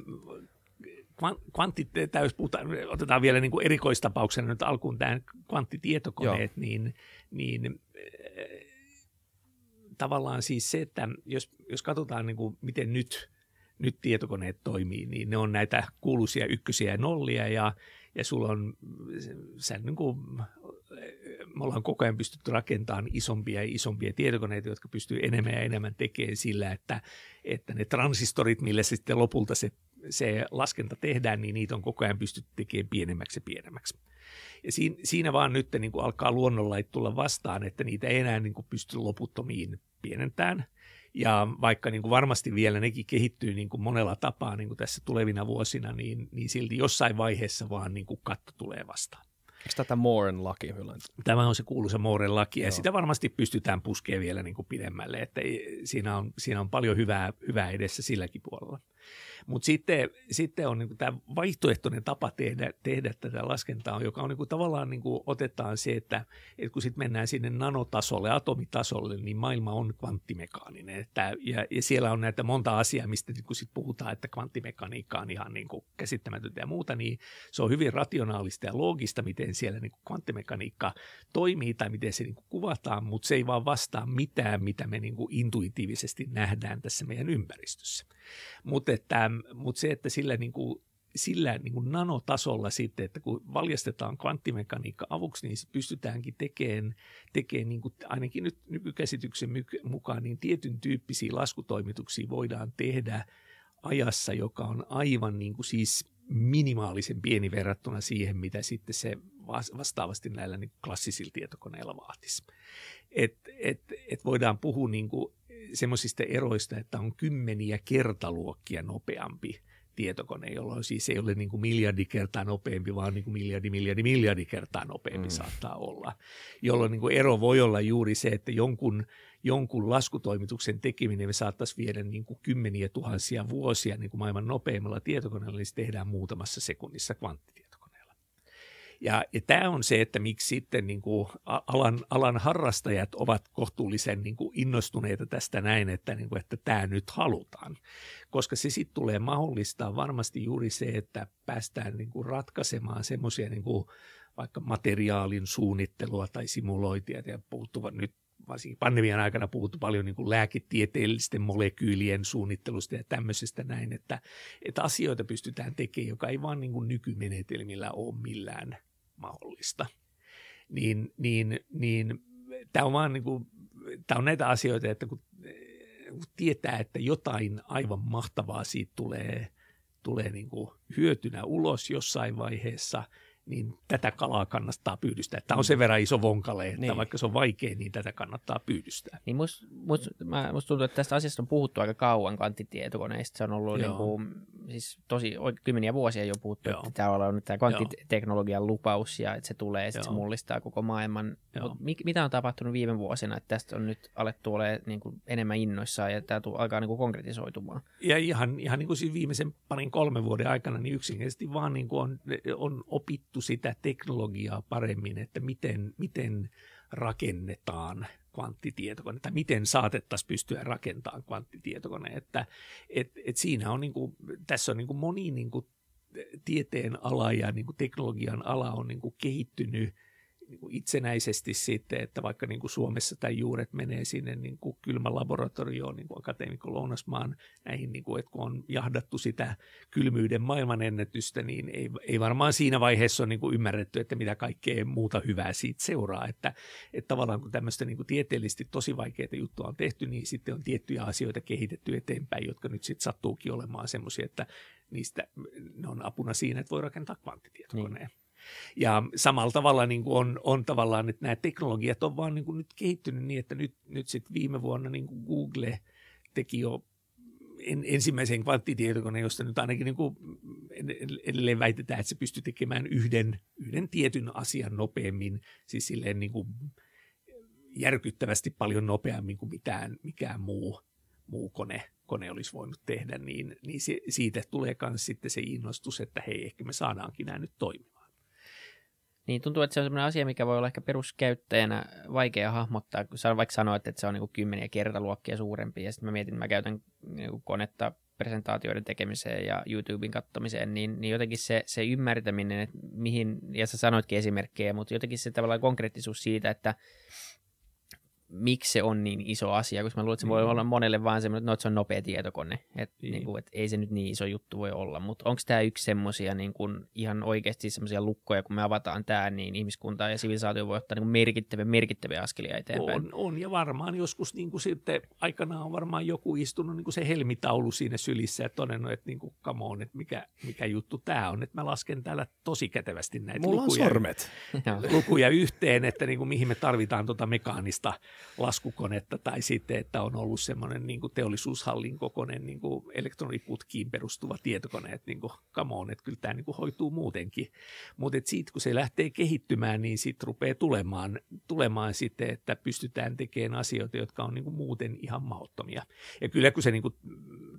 [SPEAKER 1] kvanttiteet, jos puhutaan, otetaan vielä niin kuin erikoistapauksena nyt alkuun tämä kvanttitietokoneet, Joo. niin, niin äh, tavallaan siis se, että jos, jos katsotaan niin kuin miten nyt, nyt tietokoneet toimii, niin ne on näitä kuuluisia ykkösiä ja nollia ja, ja sulla on, sä niin kuin, me ollaan koko ajan pystytty rakentamaan isompia ja isompia tietokoneita, jotka pystyy enemmän ja enemmän tekemään sillä, että, että ne transistorit, millä sitten lopulta se se laskenta tehdään, niin niitä on koko ajan pystytty tekemään pienemmäksi ja pienemmäksi. Ja siinä, siinä vaan nyt niin kuin alkaa luonnonlait tulla vastaan, että niitä ei enää niin kuin pysty loputtomiin pienentämään. Ja vaikka niin kuin varmasti vielä nekin kehittyy niin kuin monella tapaa niin kuin tässä tulevina vuosina, niin, niin silti jossain vaiheessa vaan niin kuin katto tulee vastaan.
[SPEAKER 2] Eikö tätä Mooren laki?
[SPEAKER 1] Tämä on se kuuluisa Mooren laki ja Joo. sitä varmasti pystytään puskemaan vielä niin kuin pidemmälle, että siinä on, siinä on paljon hyvää, hyvää edessä silläkin puolella. Mutta sitten, sitten on niin tämä vaihtoehtoinen tapa tehdä, tehdä tätä laskentaa, joka on niin tavallaan niin otetaan se, että, että kun sitten mennään sinne nanotasolle, atomitasolle, niin maailma on kvanttimekaaninen. Että, ja, ja siellä on näitä monta asiaa, mistä kun sit puhutaan, että kvanttimekaniikka on ihan niin käsittämätöntä ja muuta, niin se on hyvin rationaalista ja loogista, miten siellä niin kvanttimekaniikka toimii tai miten se niin kuvataan, mutta se ei vaan vastaa mitään, mitä me niin intuitiivisesti nähdään tässä meidän ympäristössä. Mutta mutta se, että sillä, niin kuin, sillä niin kuin nanotasolla sitten, että kun valjastetaan kvanttimekaniikka avuksi, niin pystytäänkin tekemään, tekemään niin kuin ainakin nyt nykykäsityksen mukaan, niin tietyn tyyppisiä laskutoimituksia voidaan tehdä ajassa, joka on aivan niin kuin siis minimaalisen pieni verrattuna siihen, mitä sitten se vastaavasti näillä niin klassisilla tietokoneilla vaatisi. Et, et, et voidaan puhua niin kuin semmoisista eroista, että on kymmeniä kertaluokkia nopeampi tietokone, jolloin siis ei ole niin kuin miljardi kertaa nopeampi, vaan niin kuin miljardi, miljardi, miljardi kertaa nopeampi mm. saattaa olla. Jolloin niin kuin ero voi olla juuri se, että jonkun, jonkun laskutoimituksen tekeminen me saattaisi viedä niin kuin kymmeniä tuhansia vuosia niin kuin maailman nopeimmalla tietokoneella, niin se tehdään muutamassa sekunnissa kvanttitietokoneella. Ja, ja tämä on se, että miksi sitten niin kuin alan, alan harrastajat ovat kohtuullisen niin kuin innostuneita tästä näin, että, niin kuin, että tämä nyt halutaan. Koska se sitten tulee mahdollistaa varmasti juuri se, että päästään niin kuin ratkaisemaan semmoisia niin vaikka materiaalin suunnittelua tai simulointia. Ja puuttuva nyt varsinkin pandemian aikana puhuttu paljon niin kuin lääketieteellisten molekyylien suunnittelusta ja tämmöisestä näin, että, että asioita pystytään tekemään, joka ei vaan niin kuin nykymenetelmillä ole millään mahdollista. Niin, niin, niin tämä on vaan niin kuin, tämä on näitä asioita, että kun, kun tietää, että jotain aivan mahtavaa siitä tulee, tulee niin kuin hyötynä ulos jossain vaiheessa – niin tätä kalaa kannattaa pyydystää. Tämä on sen verran iso vonkale, että niin. vaikka se on vaikea, niin tätä kannattaa pyydystää.
[SPEAKER 3] Niin musta must, must tuntuu, että tästä asiasta on puhuttu aika kauan kvanttitietokoneista. Se on ollut niin kuin, siis tosi kymmeniä vuosia jo puhuttu, Joo. että tämä on nyt tämä kvanttiteknologian lupaus ja että se tulee ja se mullistaa koko maailman. Mut mitä on tapahtunut viime vuosina, että tästä on nyt alettu olemaan niin kuin enemmän innoissaan ja tämä alkaa niin kuin konkretisoitumaan?
[SPEAKER 1] Ja ihan, ihan niin kuin siis viimeisen parin kolmen vuoden aikana niin yksinkertaisesti vaan niin kuin on, on opittu tunnettu sitä teknologiaa paremmin, että miten, miten rakennetaan kvanttitietokone, tai miten saatettaisiin pystyä rakentamaan kvanttitietokone. Että, et, et siinä on niin kuin, tässä on niin kuin moni niin kuin tieteen ala ja niin kuin teknologian ala on niin kuin kehittynyt niin kuin itsenäisesti sitten, että vaikka niin kuin Suomessa tai juuret menee sinne niin kuin kylmä laboratorioon, niin kuin akateemikko Lounasmaan näihin, niin kuin, että kun on jahdattu sitä kylmyyden maailmanennätystä, niin ei, ei varmaan siinä vaiheessa ole niin kuin ymmärretty, että mitä kaikkea muuta hyvää siitä seuraa. Että, että tavallaan kun tämmöistä niin kuin tieteellisesti tosi vaikeita juttuja on tehty, niin sitten on tiettyjä asioita kehitetty eteenpäin, jotka nyt sitten sattuukin olemaan semmoisia, että niistä ne on apuna siinä, että voi rakentaa kvanttitietokoneen. Niin. Ja samalla tavalla niin kuin on, on tavallaan, että nämä teknologiat on vaan niin kuin nyt kehittynyt niin, että nyt, nyt sitten viime vuonna niin kuin Google teki jo en, ensimmäisen kvanttitietokoneen, josta nyt ainakin niin kuin edelleen väitetään, että se pystyy tekemään yhden, yhden tietyn asian nopeammin, siis silleen niin kuin järkyttävästi paljon nopeammin kuin mitään, mikään muu, muu kone, kone olisi voinut tehdä, niin, niin se, siitä tulee myös sitten se innostus, että hei, ehkä me saadaankin nämä nyt toimimaan.
[SPEAKER 3] Niin tuntuu, että se on sellainen asia, mikä voi olla ehkä peruskäyttäjänä vaikea hahmottaa, kun sä vaikka sanoit, että se on niin kuin kymmeniä kertaluokkia suurempi, ja sitten mä mietin, että mä käytän niin kuin konetta presentaatioiden tekemiseen ja YouTuben kattomiseen, niin, niin jotenkin se, se ymmärtäminen, että mihin, ja sä sanoitkin esimerkkejä, mutta jotenkin se tavallaan konkreettisuus siitä, että miksi se on niin iso asia, koska mä luulen, että se voi mm. olla monelle vaan semmoinen, että, no, että se on nopea tietokone, että niin. Niin kuin, että ei se nyt niin iso juttu voi olla, mutta onko tämä yksi semmoisia niin kuin, ihan oikeasti semmoisia lukkoja, kun me avataan tämä, niin ihmiskunta ja sivilisaatio voi ottaa niin merkittäviä, merkittäviä askelia eteenpäin?
[SPEAKER 1] On, on, ja varmaan joskus niin kuin sitten aikanaan on varmaan joku istunut niin kuin se helmitaulu siinä sylissä ja todennut, että niin kuin, come on, että mikä, mikä juttu tämä on, että mä lasken täällä tosi kätevästi näitä
[SPEAKER 2] Mulla
[SPEAKER 1] lukuja,
[SPEAKER 2] on sormet.
[SPEAKER 1] lukuja yhteen, että niin kuin, mihin me tarvitaan tuota mekaanista laskukonetta tai sitten, että on ollut semmoinen niin kuin teollisuushallin kokoinen niin kuin elektroniputkiin perustuva tietokone, että niin kuin, come on, että kyllä tämä niin kuin hoituu muutenkin. Mutta siitä kun se lähtee kehittymään, niin sitten rupeaa tulemaan, tulemaan sitten, että pystytään tekemään asioita, jotka on niin kuin muuten ihan mahdottomia. Ja kyllä kun se niin kuin,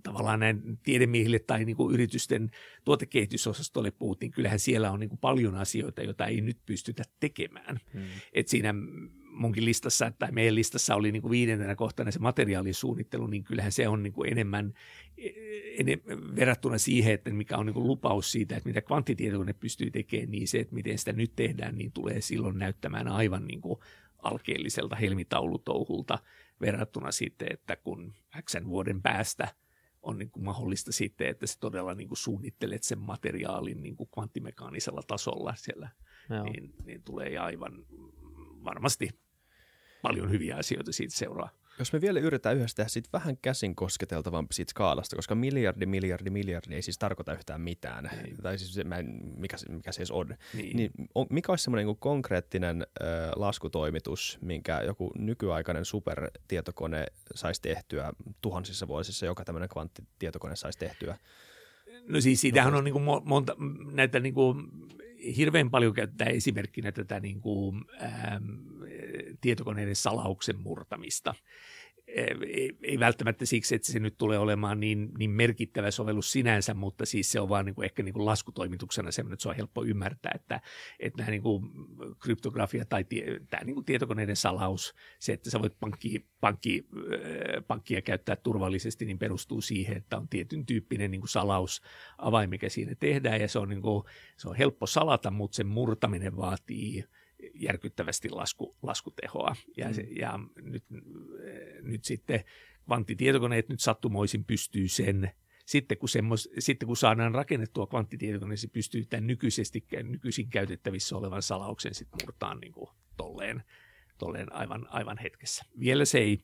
[SPEAKER 1] tavallaan näin tiedemiehille tai niin kuin yritysten tuotekehitysosastolle puhuttiin, kyllähän siellä on niin kuin paljon asioita, joita ei nyt pystytä tekemään. Hmm. Et siinä munkin listassa tai meidän listassa oli niin kuin viidentenä kohtana se materiaalisuunnittelu, niin kyllähän se on niin kuin enemmän, enemmän verrattuna siihen, että mikä on niin kuin lupaus siitä, että mitä kvanttitietokone pystyy tekemään, niin se, että miten sitä nyt tehdään, niin tulee silloin näyttämään aivan niin kuin alkeelliselta helmitaulutouhulta verrattuna sitten, että kun X vuoden päästä on niin kuin mahdollista sitten, että se todella niin kuin suunnittelet sen materiaalin niin kuin kvanttimekaanisella tasolla siellä, niin, niin tulee aivan varmasti paljon hyviä asioita siitä seuraa.
[SPEAKER 2] Jos me vielä yritetään yhdessä tehdä siitä vähän käsin kosketeltavampi siitä skaalasta, koska miljardi, miljardi, miljardi ei siis tarkoita yhtään mitään. Niin. Tai siis mä en, mikä, mikä se edes on. Niin. niin mikä olisi semmoinen niin konkreettinen äh, laskutoimitus, minkä joku nykyaikainen supertietokone saisi tehtyä tuhansissa vuosissa, joka tämmöinen kvanttitietokone saisi tehtyä?
[SPEAKER 1] No siis siitähän on niin kuin monta näitä niin kuin hirveän paljon käyttää esimerkkinä tätä niin kuin, ähm, tietokoneiden salauksen murtamista ei, välttämättä siksi, että se nyt tulee olemaan niin, niin merkittävä sovellus sinänsä, mutta siis se on vaan niin kuin ehkä niin kuin laskutoimituksena semmoinen, että se on helppo ymmärtää, että, että nämä niin kuin kryptografia tai tie, tämä niin kuin tietokoneiden salaus, se, että sä voit pankki, pankki, pankkia käyttää turvallisesti, niin perustuu siihen, että on tietyn tyyppinen niin kuin salausavain, mikä siinä tehdään ja se on, niin kuin, se on helppo salata, mutta sen murtaminen vaatii – järkyttävästi lasku, laskutehoa. Ja, mm. se, ja nyt, nyt sitten kvanttitietokoneet nyt sattumoisin pystyy sen, sitten kun, semmos, sitten kun saadaan rakennettua kvanttitietokone, niin se pystyy tämän nykyisesti, nykyisin käytettävissä olevan salauksen sitten murtaa niin kuin tolleen, tolleen aivan, aivan hetkessä. Vielä se ei,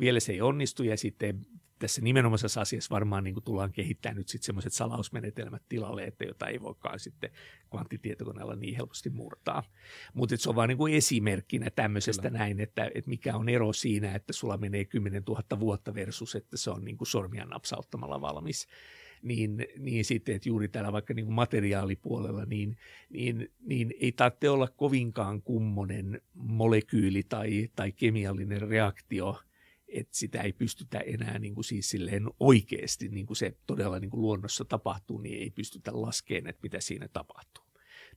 [SPEAKER 1] vielä se ei onnistu ja sitten tässä nimenomaisessa asiassa varmaan niin tullaan kehittämään nyt sitten semmoiset salausmenetelmät tilalle, että jota ei voikaan sitten kvanttitietokoneella niin helposti murtaa. Mutta se on vain niin esimerkkinä tämmöisestä Kyllä. näin, että, että mikä on ero siinä, että sulla menee 10 000 vuotta versus, että se on niin kuin sormia napsauttamalla valmis niin, niin sitten, että juuri täällä vaikka niin kuin materiaalipuolella, niin, niin, niin ei tarvitse olla kovinkaan kummonen molekyyli tai, tai kemiallinen reaktio että sitä ei pystytä enää niin kuin siis silleen oikeasti, niin kuin se todella niin kuin luonnossa tapahtuu, niin ei pystytä laskemaan, että mitä siinä tapahtuu.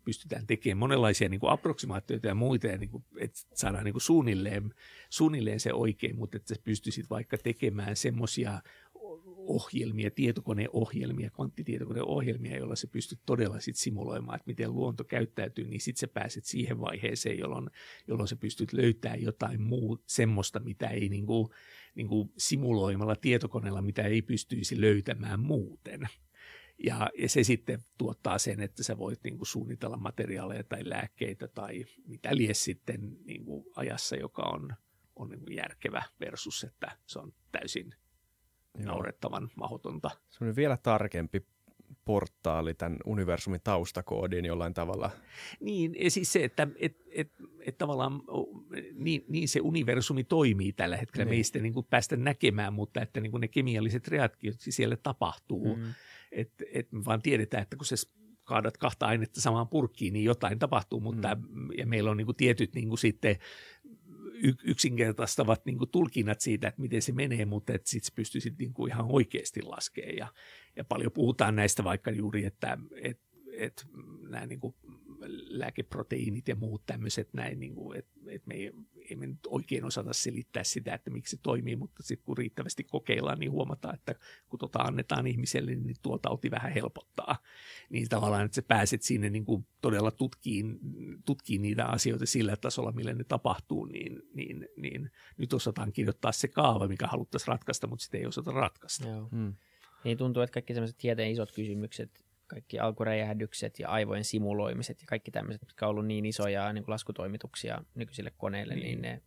[SPEAKER 1] Pystytään tekemään monenlaisia niin kuin approksimaatioita ja muita, ja niin kuin, että saadaan niin kuin suunnilleen, suunnilleen se oikein, mutta että sä pystyisit vaikka tekemään semmoisia ohjelmia, tietokoneohjelmia, kvanttitietokoneohjelmia, joilla se pystyt todella sit simuloimaan, että miten luonto käyttäytyy, niin sitten sä pääset siihen vaiheeseen, jolloin, jolloin sä pystyt löytämään jotain muu semmoista, mitä ei niin kuin, niin kuin simuloimalla tietokoneella, mitä ei pystyisi löytämään muuten. Ja, ja se sitten tuottaa sen, että sä voit niin kuin suunnitella materiaaleja tai lääkkeitä tai mitä lies sitten niin kuin ajassa, joka on, on niin kuin järkevä versus, että se on täysin Joo. naurettavan mahdotonta.
[SPEAKER 2] Se on vielä tarkempi portaali tämän universumin taustakoodiin jollain tavalla.
[SPEAKER 1] Niin, siis se, että et, et, et tavallaan niin, niin se universumi toimii tällä hetkellä. Niin. Me ei sitä niin kuin päästä näkemään, mutta että niin kuin ne kemialliset reaktiot siellä tapahtuu. Mm. Että et me vaan tiedetään, että kun se kaadat kahta ainetta samaan purkkiin, niin jotain tapahtuu, mutta mm. ja meillä on niin kuin tietyt niin kuin sitten yksinkertaistavat niin kuin tulkinnat siitä, että miten se menee, mutta että sitten pystyisit niin ihan oikeasti laskemaan. Ja, ja paljon puhutaan näistä vaikka juuri, että, että, että nämä niin kuin lääkeproteiinit ja muut tämmöiset näin, niin kuin, että, että me ei, ei me nyt oikein osata selittää sitä, että miksi se toimii, mutta sitten kun riittävästi kokeillaan, niin huomataan, että kun tuota annetaan ihmiselle, niin tuo tauti vähän helpottaa. Niin tavallaan, että sä pääset sinne niin kuin todella tutkiin, tutkiin niitä asioita sillä tasolla, millä ne tapahtuu, niin, niin, niin nyt osataan kirjoittaa se kaava, mikä haluttaisiin ratkaista, mutta sitä ei osata ratkaista. Joo. Hmm.
[SPEAKER 3] Niin tuntuu, että kaikki sellaiset tieteen isot kysymykset kaikki alkuräjähdykset ja aivojen simuloimiset ja kaikki tämmöiset, mitkä on ollut niin isoja niin kuin laskutoimituksia nykyisille koneille, niin, niin ne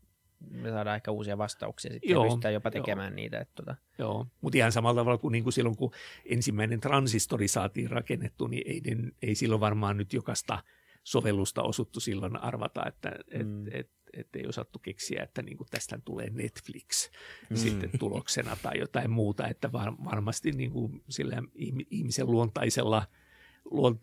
[SPEAKER 3] me saadaan ehkä uusia vastauksia sitten joo, ja pystytään jopa tekemään joo. niitä. Että tota.
[SPEAKER 1] Joo, mutta ihan samalla tavalla kuin, niin kuin silloin, kun ensimmäinen transistori saatiin rakennettu, niin ei, ei silloin varmaan nyt jokaista sovellusta osuttu silloin arvata, että mm. et, et, et ei osattu keksiä, että niin kuin tästä tulee Netflix mm. sitten tuloksena tai jotain muuta, että var, varmasti niin kuin sillä ihmisen luontaisella –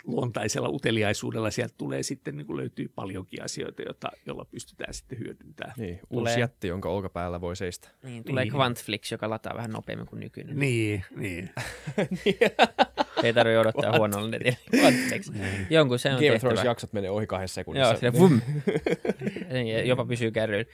[SPEAKER 1] luontaisella uteliaisuudella sieltä tulee sitten niin kuin löytyy paljonkin asioita, jota, jolla pystytään sitten hyödyntämään.
[SPEAKER 2] Niin, uusi tulee, jätti, jonka olkapäällä voi seistä.
[SPEAKER 3] Niin, tulee niin. Quantflix, joka lataa vähän nopeammin kuin nykyinen.
[SPEAKER 1] Niin, niin.
[SPEAKER 3] Ei tarvitse odottaa huonolla netillä. Quantflix. Niin. Jonkun se on
[SPEAKER 2] Game of Thrones jaksot menee ohi kahdessa sekunnissa.
[SPEAKER 3] Joo, sille vum. Niin, jopa pysyy kärryillä.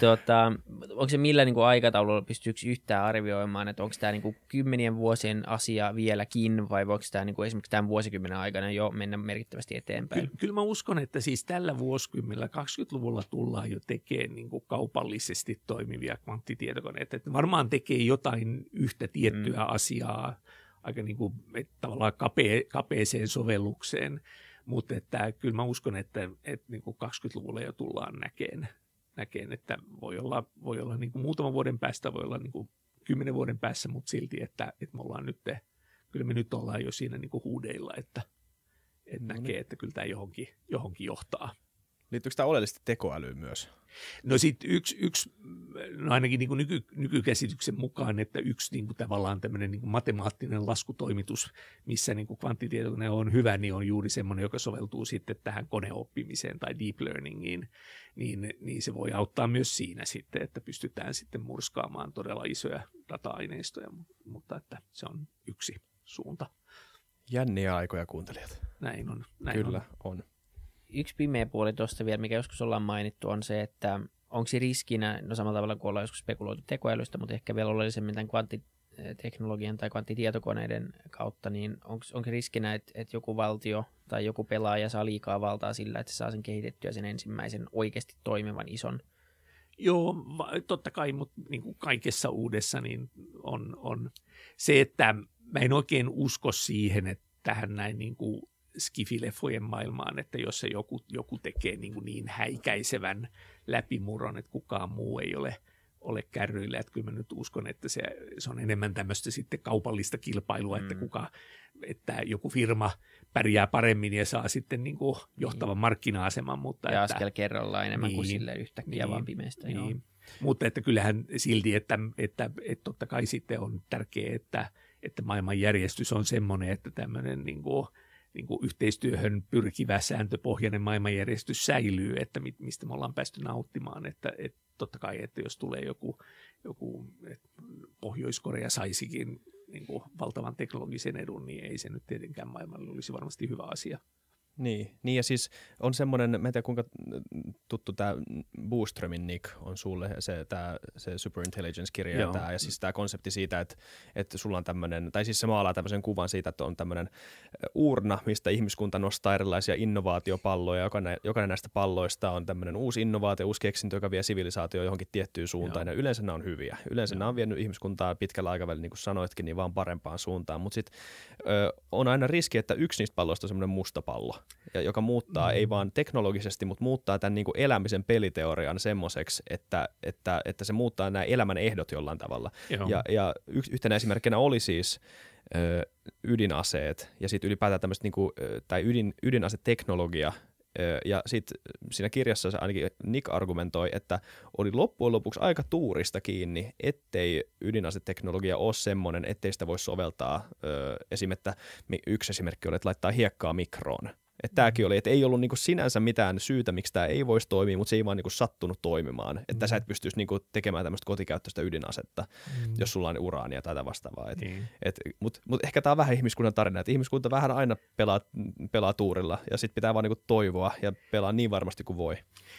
[SPEAKER 3] Tuota, onko se millä niin kuin aikataululla pystyykö yhtään arvioimaan, että onko tämä niin kuin kymmenien vuosien asia vieläkin, vai voiko tämä niin kuin esimerkiksi tämän vuosikymmenen aikana jo mennä merkittävästi eteenpäin?
[SPEAKER 1] Kyllä, kyllä mä uskon, että siis tällä vuosikymmenellä 20-luvulla tullaan jo tekemään niin kuin kaupallisesti toimivia kvanttitietokoneita. Että varmaan tekee jotain yhtä tiettyä mm. asiaa aika niin kuin, tavallaan kapea, kapeeseen sovellukseen, mutta että kyllä mä uskon, että, että niin kuin 20-luvulla jo tullaan näkeen, näkeen että voi olla, voi olla niin kuin muutaman vuoden päästä, voi olla niin kuin kymmenen vuoden päässä, mutta silti, että, että me ollaan nyt, kyllä me nyt ollaan jo siinä niin kuin huudeilla, että, että no, näkee, niin. että kyllä tämä johonkin, johonkin johtaa.
[SPEAKER 2] Liittyykö tämä oleellisesti tekoälyyn myös?
[SPEAKER 1] No sitten yksi, yksi no ainakin niin kuin nyky, nykykäsityksen mukaan, että yksi niin kuin tavallaan tämmöinen niin kuin matemaattinen laskutoimitus, missä niin kuin kvanttitietokone on hyvä, niin on juuri semmoinen, joka soveltuu sitten tähän koneoppimiseen tai deep learningiin, niin, niin se voi auttaa myös siinä sitten, että pystytään sitten murskaamaan todella isoja data-aineistoja, mutta että se on yksi suunta.
[SPEAKER 2] Jänniä aikoja kuuntelijat.
[SPEAKER 1] Näin on. Näin
[SPEAKER 2] Kyllä on. on
[SPEAKER 3] yksi pimeä puoli tuosta vielä, mikä joskus ollaan mainittu, on se, että onko se riskinä, no samalla tavalla kuin ollaan joskus spekuloitu tekoälystä, mutta ehkä vielä oleellisemmin tämän kvanttiteknologian tai kvanttitietokoneiden kautta, niin onko riskinä, että, että joku valtio tai joku pelaaja saa liikaa valtaa sillä, että se saa sen kehitettyä sen ensimmäisen oikeasti toimivan ison?
[SPEAKER 1] Joo, totta kai, mutta niin kuin kaikessa uudessa niin on, on se, että mä en oikein usko siihen, että tähän näin niin kuin skifileffojen maailmaan, että jos se joku, joku tekee niin, kuin niin häikäisevän läpimurron, että kukaan muu ei ole, ole kärryillä. Että kyllä mä nyt uskon, että se, se on enemmän tämmöistä sitten kaupallista kilpailua, mm. että, kuka, että joku firma pärjää paremmin ja saa sitten niin kuin johtavan niin. markkina-aseman. Mutta
[SPEAKER 3] ja
[SPEAKER 1] että,
[SPEAKER 3] askel kerrallaan enemmän niin, kuin sille yhtäkkiä niin, vaan pimeästä. Niin. Joo.
[SPEAKER 1] Mutta että kyllähän silti, että, että, että totta kai sitten on tärkeää, että, että maailmanjärjestys on semmoinen, että tämmöinen niin kuin – niin kuin yhteistyöhön pyrkivä sääntöpohjainen maailmanjärjestys säilyy, että mistä me ollaan päästy nauttimaan. Että, että totta kai, että jos tulee joku, joku että Pohjois-Korea saisikin niin kuin valtavan teknologisen edun, niin ei se nyt tietenkään maailmalle olisi varmasti hyvä asia.
[SPEAKER 2] Niin, niin ja siis on semmoinen, mä en tiedä kuinka tuttu tämä Booströmin Nick on sulle, se, tää, se Superintelligence-kirja ja, tää, ja siis tämä konsepti siitä, että, että sulla on tämmöinen, tai siis se maalaa tämmöisen kuvan siitä, että on tämmöinen uurna, mistä ihmiskunta nostaa erilaisia innovaatiopalloja, jokainen, jokainen näistä palloista on tämmöinen uusi innovaatio, uusi keksintö, joka vie sivilisaatio johonkin tiettyyn suuntaan, Joo. ja yleensä nämä on hyviä. Yleensä Joo. nämä on vienyt ihmiskuntaa pitkällä aikavälillä, niin kuin sanoitkin, niin vaan parempaan suuntaan, mutta sitten on aina riski, että yksi niistä palloista on semmoinen musta pallo, ja joka muuttaa, mm. ei vaan teknologisesti, mutta muuttaa tämän niin kuin elämisen peliteorian semmoiseksi, että, että, että se muuttaa nämä elämän ehdot jollain tavalla. Joo. Ja, ja yhtenä esimerkkinä oli siis ö, ydinaseet ja sitten ylipäätään tämmöistä, niin kuin, tai ydin, ydinaseteknologia, ja sitten siinä kirjassa se ainakin Nick argumentoi, että oli loppujen lopuksi aika tuurista kiinni, ettei ydinaseteknologia ole semmoinen, ettei sitä voi soveltaa. Esimerkiksi yksi esimerkki oli, että laittaa hiekkaa mikroon että tämäkin oli, että ei ollut niinku sinänsä mitään syytä, miksi tämä ei voisi toimia, mutta se ei vaan niinku sattunut toimimaan. Että mm. sä et pystyisi niinku tekemään tämmöistä kotikäyttöistä ydinasetta, mm. jos sulla on uraania tai vastaavaa. niin. Mutta mut ehkä tämä on vähän ihmiskunnan tarina, että ihmiskunta vähän aina pelaa, pelaa tuurilla ja sitten pitää vaan niinku toivoa ja pelaa niin varmasti kuin voi.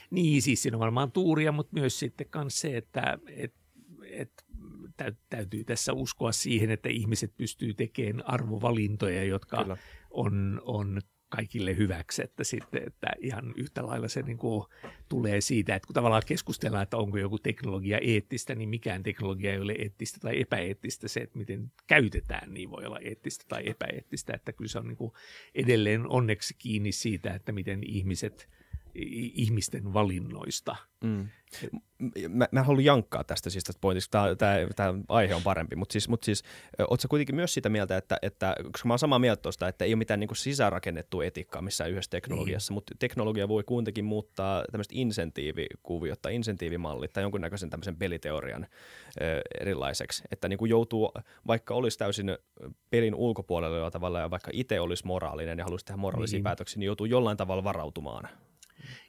[SPEAKER 1] Niin, siis siinä on varmaan tuuria, mutta myös sitten myös se, että et, et, täytyy tässä uskoa siihen, että ihmiset pystyy tekemään arvovalintoja, jotka Kyllä. on, on kaikille hyväksi, että sitten että ihan yhtä lailla se niin kuin tulee siitä, että kun tavallaan keskustellaan, että onko joku teknologia eettistä, niin mikään teknologia ei ole eettistä tai epäeettistä. Se, että miten käytetään, niin voi olla eettistä tai epäeettistä, että kyllä se on niin kuin edelleen onneksi kiinni siitä, että miten ihmiset ihmisten valinnoista. Mm
[SPEAKER 2] mä, mä haluan jankkaa tästä siis tästä pointista, tämä, tämä, tämä aihe on parempi, mutta siis, mutta siis ootko kuitenkin myös sitä mieltä, että, että koska mä oon samaa mieltä tuosta, että ei ole mitään niin kuin sisäänrakennettua etiikkaa missään yhdessä teknologiassa, niin. mutta teknologia voi kuitenkin muuttaa tämmöistä insentiivikuviot tai insentiivimallit tai jonkunnäköisen tämmöisen peliteorian ö, erilaiseksi, että niin kuin joutuu, vaikka olisi täysin pelin ulkopuolella tavalla ja vaikka itse olisi moraalinen ja haluaisi tehdä moraalisia niin. päätöksiä, niin joutuu jollain tavalla varautumaan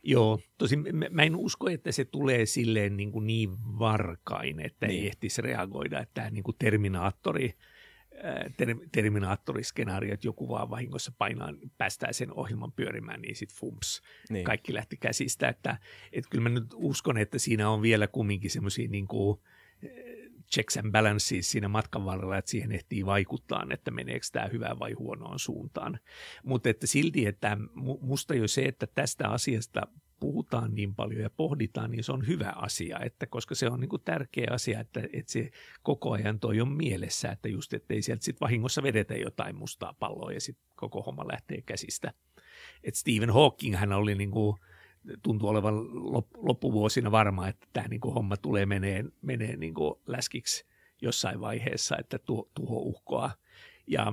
[SPEAKER 1] Joo, tosin mä en usko, että se tulee silleen niin, kuin niin varkain, että niin. ei ehtisi reagoida, että tämä niin kuin Terminaattori, ter, Terminaattoriskenaario, että joku vaan vahingossa painaa, päästää sen ohjelman pyörimään, niin sitten fumps, niin. kaikki lähti käsistä. Että, että kyllä mä nyt uskon, että siinä on vielä kumminkin semmoisia niin kuin, checks and balances siinä matkan varrella, että siihen ehtii vaikuttaa, että meneekö tämä hyvään vai huonoon suuntaan. Mutta että silti, että musta jo se, että tästä asiasta puhutaan niin paljon ja pohditaan, niin se on hyvä asia, että koska se on niin kuin tärkeä asia, että, että se koko ajan toi on mielessä, että just ettei sieltä sitten vahingossa vedetä jotain mustaa palloa ja sitten koko homma lähtee käsistä. Et Stephen Hawking hän oli niin kuin tuntuu olevan loppuvuosina varma, että tämä niin kuin homma tulee menee, menee niin kuin läskiksi jossain vaiheessa, että tuho, uhkoa. Ja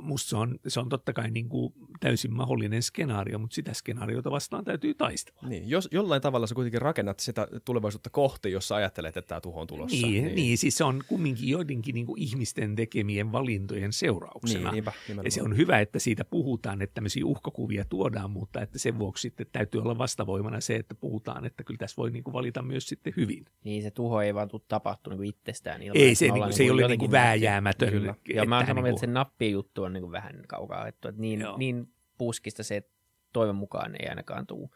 [SPEAKER 1] musta se on, se on totta kai niin kuin täysin mahdollinen skenaario, mutta sitä skenaariota vastaan täytyy taistella.
[SPEAKER 2] Niin, jos jollain tavalla sä kuitenkin rakennat sitä tulevaisuutta kohti, jos ajattelet, että tämä tuho on tulossa.
[SPEAKER 1] Niin, niin. niin siis se on kumminkin joidenkin niin kuin ihmisten tekemien valintojen seurauksena. Niin, niinpä, ja se on hyvä, että siitä puhutaan, että tämmöisiä uhkakuvia tuodaan, mutta että sen vuoksi sitten täytyy olla vastavoimana se, että puhutaan, että kyllä tässä voi niin kuin valita myös sitten hyvin.
[SPEAKER 3] Niin, se tuho ei vaan tule tapahtunut niin itsestään.
[SPEAKER 1] Ilman, ei, se, niin kuin, se ei ole niin kuin vääjäämätön. Kyllä.
[SPEAKER 3] Ja mä oon samaa mieltä, että se nappi juttu on niin kuin vähän kaukaa haettu. Että niin, niin puskista se toivon mukaan ei ainakaan tule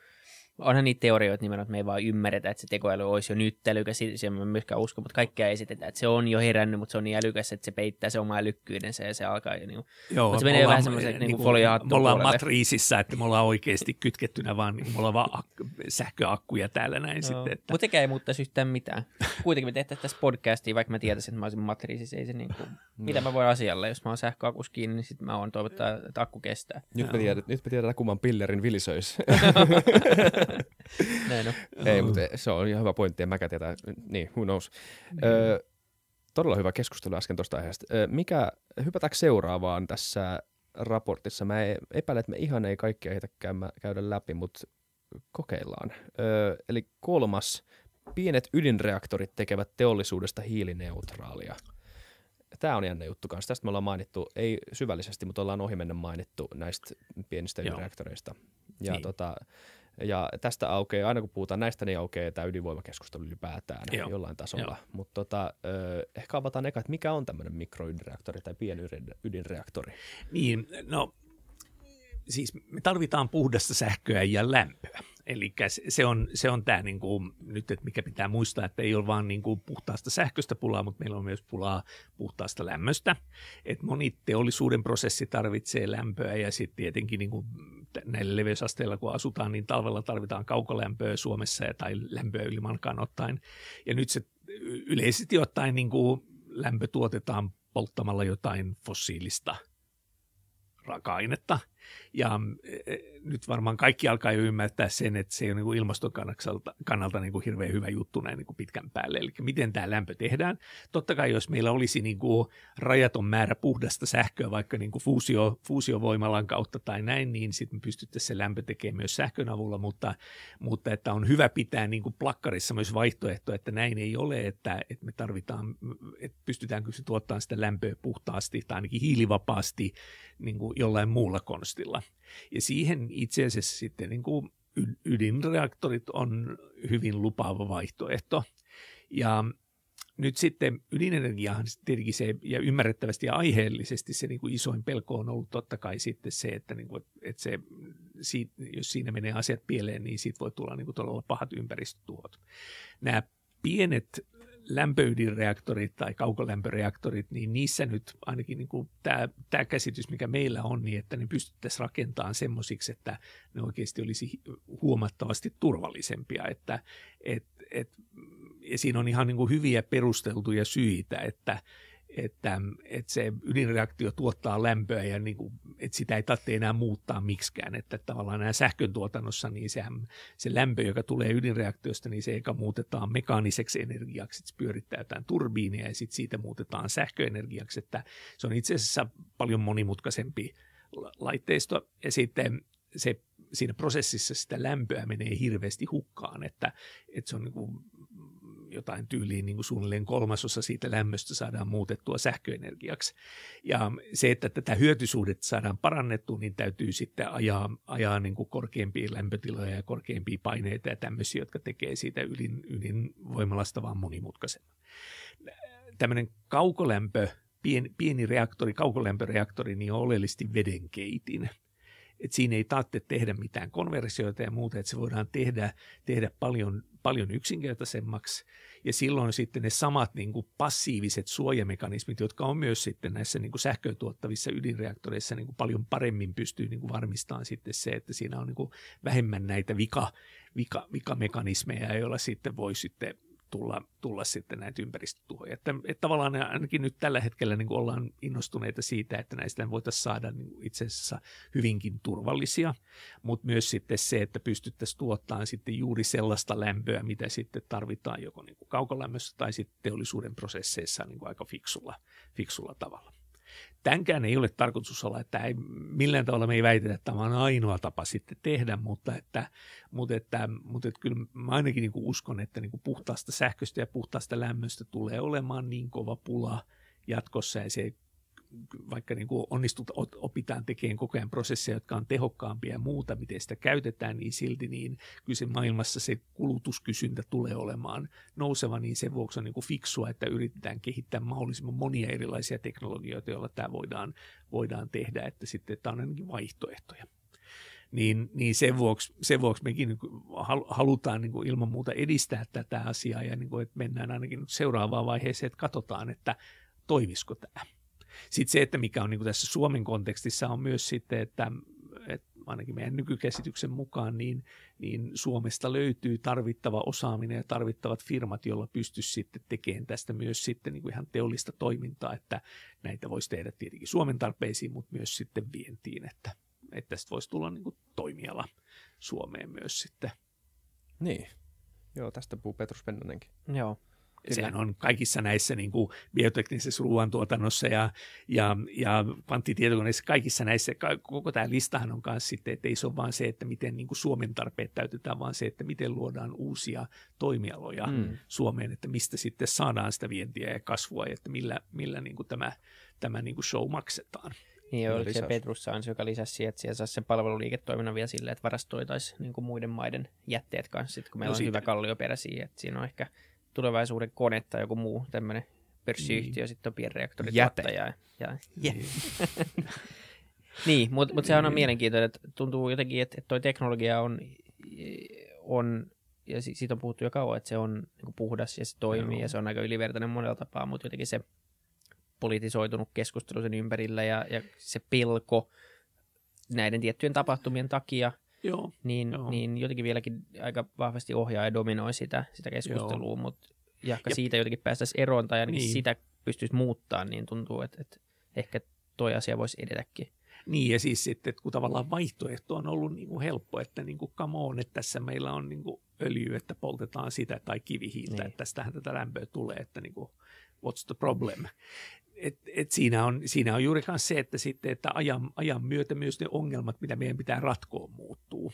[SPEAKER 3] onhan niitä teorioita nimenomaan, että me ei vaan ymmärretä, että se tekoäly olisi jo nyt älykäs, siihen mä myöskään usko, mutta kaikkea esitetään, että se on jo herännyt, mutta se on niin älykäs, että se peittää se oma älykkyydensä ja se alkaa jo niin Joo, mutta se menee vähän semmoisen niin kuin
[SPEAKER 1] Me ollaan matriisissa, että me ollaan oikeasti kytkettynä vaan, niin me ollaan vaan ak- sähköakkuja täällä näin no, sitten. Että...
[SPEAKER 3] Mutta sekään ei muuttaisi yhtään mitään. Kuitenkin me tehtäisiin tässä podcastia, vaikka mä tietäisin, että mä olisin matriisissa, ei se niin kuin, mitä mä voin asialle, jos mä oon sähköakus kiinni, niin sitten mä oon toivottaa, että akku kestää.
[SPEAKER 2] Nyt me tiedetään, nyt me tiedetään kumman pillerin vilisöis.
[SPEAKER 3] Näin on.
[SPEAKER 2] Ei, mutta se on ihan hyvä pointti, en mäkään tiedä. Niin, who knows. Niin. Ö, todella hyvä keskustelu äsken tuosta aiheesta. Ö, mikä, hypätäänkö seuraavaan tässä raportissa? Mä epäilen, että me ihan ei kaikkia heitä käydä läpi, mutta kokeillaan. Ö, eli kolmas, pienet ydinreaktorit tekevät teollisuudesta hiilineutraalia. Tämä on jännä juttu kanssa. Tästä me ollaan mainittu, ei syvällisesti, mutta ollaan ohimennen mainittu näistä pienistä ydinreaktoreista. Ja niin. tota, ja tästä aukeaa, aina kun puhutaan näistä, niin aukeaa tämä ydinvoimakeskustelu ylipäätään Joo. jollain tasolla. Mutta tota, ehkä avataan eka, että mikä on tämmöinen mikroydinreaktori tai pienydinreaktori?
[SPEAKER 1] Niin, no siis me tarvitaan puhdasta sähköä ja lämpöä. Eli se on, se on tämä niin kuin, nyt, että mikä pitää muistaa, että ei ole vain niin kuin puhtaasta sähköstä pulaa, mutta meillä on myös pulaa puhtaasta lämmöstä. Et moni teollisuuden prosessi tarvitsee lämpöä ja sitten tietenkin niin kuin näillä leveysasteilla, kun asutaan, niin talvella tarvitaan kaukolämpöä Suomessa tai lämpöä ylimalkaan ottaen. Ja nyt se yleisesti ottaen niin kuin lämpö tuotetaan polttamalla jotain fossiilista raaka-ainetta – ja e, nyt varmaan kaikki alkaa jo ymmärtää sen, että se ei ole niin ilmaston kannalta, kannalta niin kuin hirveän hyvä juttu näin niin kuin pitkän päälle. Eli miten tämä lämpö tehdään. Totta kai jos meillä olisi niin kuin rajaton määrä puhdasta sähköä vaikka niin kuin fuusio, fuusiovoimalan kautta tai näin, niin sitten me pystyttäisiin se lämpö tekemään myös sähkön avulla, mutta, mutta että on hyvä pitää niin kuin plakkarissa myös vaihtoehto, että näin ei ole, että, että me tarvitaan, että pystytäänkö se tuottamaan sitä lämpöä puhtaasti tai ainakin hiilivapaasti niin kuin jollain muulla konstilla. Ja siihen itse asiassa sitten niin kuin ydinreaktorit on hyvin lupaava vaihtoehto. Ja nyt sitten ydinenergiahan tietenkin se, ja ymmärrettävästi ja aiheellisesti se niin kuin isoin pelko on ollut totta kai sitten se, että, niin kuin, että se, jos siinä menee asiat pieleen, niin siitä voi tulla niin kuin todella pahat ympäristötuhot. Nämä pienet lämpöydinreaktorit tai kaukolämpöreaktorit, niin niissä nyt ainakin niin kuin tämä, tämä käsitys, mikä meillä on, niin että ne pystyttäisiin rakentamaan semmoisiksi, että ne oikeasti olisi huomattavasti turvallisempia. Että, et, et, ja siinä on ihan niin kuin hyviä perusteltuja syitä, että, että, että se ydinreaktio tuottaa lämpöä ja niin kuin, että sitä ei tarvitse enää muuttaa miksikään. Että tavallaan nämä sähkön tuotannossa, niin sehän, se lämpö, joka tulee ydinreaktiosta, niin se eka muutetaan mekaaniseksi energiaksi, että pyörittää jotain turbiinia ja sitten siitä muutetaan sähköenergiaksi. Että se on itse asiassa paljon monimutkaisempi laitteisto ja sitten se siinä prosessissa sitä lämpöä menee hirveästi hukkaan, että, että se on niin kuin jotain tyyliin niin kuin suunnilleen kolmasosa siitä lämmöstä saadaan muutettua sähköenergiaksi. Ja se, että tätä hyötysuhdetta saadaan parannettua, niin täytyy sitten ajaa, ajaa niin kuin korkeampia lämpötiloja ja korkeampia paineita ja tämmöisiä, jotka tekee siitä ydin, ydinvoimalasta vaan monimutkaisen. Tämmöinen kaukolämpö, pieni, pieni reaktori, kaukolämpöreaktori, niin on oleellisesti vedenkeitin että siinä ei tarvitse tehdä mitään konversioita ja muuta, että se voidaan tehdä, tehdä paljon, paljon yksinkertaisemmaksi. Ja silloin sitten ne samat niin kuin passiiviset suojamekanismit, jotka on myös sitten näissä niin kuin sähköä tuottavissa ydinreaktoreissa niin kuin paljon paremmin pystyy niin kuin varmistamaan sitten se, että siinä on niin kuin vähemmän näitä vika, vika, vikamekanismeja, joilla sitten voi sitten tulla, tulla sitten näitä ympäristötuhoja. Että, että tavallaan ainakin nyt tällä hetkellä niin ollaan innostuneita siitä, että näistä voitaisiin saada niin itse asiassa hyvinkin turvallisia, mutta myös sitten se, että pystyttäisiin tuottamaan sitten juuri sellaista lämpöä, mitä sitten tarvitaan joko niin kuin kaukolämmössä tai sitten teollisuuden prosesseissa niin kuin aika fiksulla, fiksulla tavalla. Tämänkään ei ole tarkoitus olla, että ei, millään tavalla me ei väitetä, että tämä on ainoa tapa sitten tehdä, mutta että, mutta että, mutta että kyllä mä ainakin niin kuin uskon, että niin kuin puhtaasta sähköstä ja puhtaasta lämmöstä tulee olemaan niin kova pula jatkossa ja se vaikka niin kuin onnistut, opitaan tekemään koko ajan prosesseja, jotka on tehokkaampia ja muuta, miten sitä käytetään, niin silti niin kyllä se maailmassa se kulutuskysyntä tulee olemaan nouseva, niin sen vuoksi on niin kuin fiksua, että yritetään kehittää mahdollisimman monia erilaisia teknologioita, joilla tämä voidaan, voidaan tehdä, että sitten tämä on ainakin vaihtoehtoja niin, niin sen, vuoksi, sen vuoksi mekin niin halutaan niin kuin ilman muuta edistää tätä asiaa ja niin kuin, että mennään ainakin seuraavaan vaiheeseen, että katsotaan, että toimisiko tämä. Sitten se, että mikä on niin kuin tässä Suomen kontekstissa on myös sitten, että, että ainakin meidän nykykäsityksen mukaan, niin, niin Suomesta löytyy tarvittava osaaminen ja tarvittavat firmat, joilla pystyisi sitten tekemään tästä myös sitten niin kuin ihan teollista toimintaa, että näitä voisi tehdä tietenkin Suomen tarpeisiin, mutta myös sitten vientiin, että, että tästä voisi tulla niin kuin toimiala Suomeen myös sitten.
[SPEAKER 2] Niin, joo, tästä puhuu Petrus Pennonenkin.
[SPEAKER 3] Joo,
[SPEAKER 1] Kyllä. Sehän on kaikissa näissä niin kuin bioteknisessä ruoantuotannossa ja, ja, ja kvanttitietokoneissa, kaikissa näissä, koko tämä listahan on myös sitten, että ei se ole vaan se, että miten niin kuin Suomen tarpeet täytetään, vaan se, että miten luodaan uusia toimialoja mm. Suomeen, että mistä sitten saadaan sitä vientiä ja kasvua ja että millä, millä niin kuin tämä, tämä niin kuin show maksetaan.
[SPEAKER 3] Niin, oliko se Petrus Sans, joka lisäsi siihen, että siellä saisi sen palveluliiketoiminnan vielä silleen, että varastoitaisiin niin kuin muiden maiden jätteet kanssa, sit, kun meillä no, on siitä... hyvä kallioperä siihen, että siinä on ehkä – tulevaisuuden kone tai joku muu tämmöinen pörssiyhtiö, niin. sitten on pienreaktorit
[SPEAKER 2] Jäte.
[SPEAKER 3] Ja, ja.
[SPEAKER 1] Niin.
[SPEAKER 3] Niin, mutta mut sehän on mielenkiintoinen, että tuntuu jotenkin, että, että toi teknologia on, on ja siitä on puhuttu jo kauan, että se on niin puhdas ja se toimii Joo. ja se on aika ylivertainen monella tapaa, mutta jotenkin se politisoitunut keskustelu sen ympärillä ja, ja se pelko näiden tiettyjen tapahtumien takia,
[SPEAKER 1] Joo,
[SPEAKER 3] niin,
[SPEAKER 1] joo.
[SPEAKER 3] niin jotenkin vieläkin aika vahvasti ohjaa ja dominoi sitä, sitä keskustelua, mutta ja siitä jotenkin päästäisiin eroon tai ainakin niin. sitä pystyisi muuttaa, niin tuntuu, että, että ehkä toi asia voisi edetäkin.
[SPEAKER 1] Niin, ja siis sitten, että kun tavallaan vaihtoehto on ollut niin kuin helppo, että niin kuin come on, että tässä meillä on niin kuin öljy, että poltetaan sitä, tai kivihiiltä, niin. että tästähän tätä lämpöä tulee, että niin kuin, what's the problem? Et, et siinä, on, siinä on juuri se, että, sitten, että ajan, ajan myötä myös ne ongelmat, mitä meidän pitää ratkoa, muuttuu.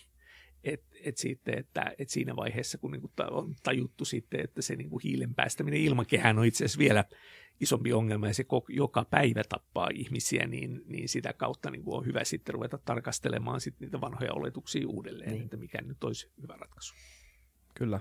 [SPEAKER 1] Et, et sitten, että, et siinä vaiheessa, kun niinku on tajuttu sitten, että se niinku hiilen päästäminen ilmakehään on itse asiassa vielä isompi ongelma ja se joka päivä tappaa ihmisiä, niin, niin sitä kautta niin on hyvä sitten ruveta tarkastelemaan sit niitä vanhoja oletuksia uudelleen, niin. että mikä nyt olisi hyvä ratkaisu.
[SPEAKER 2] Kyllä.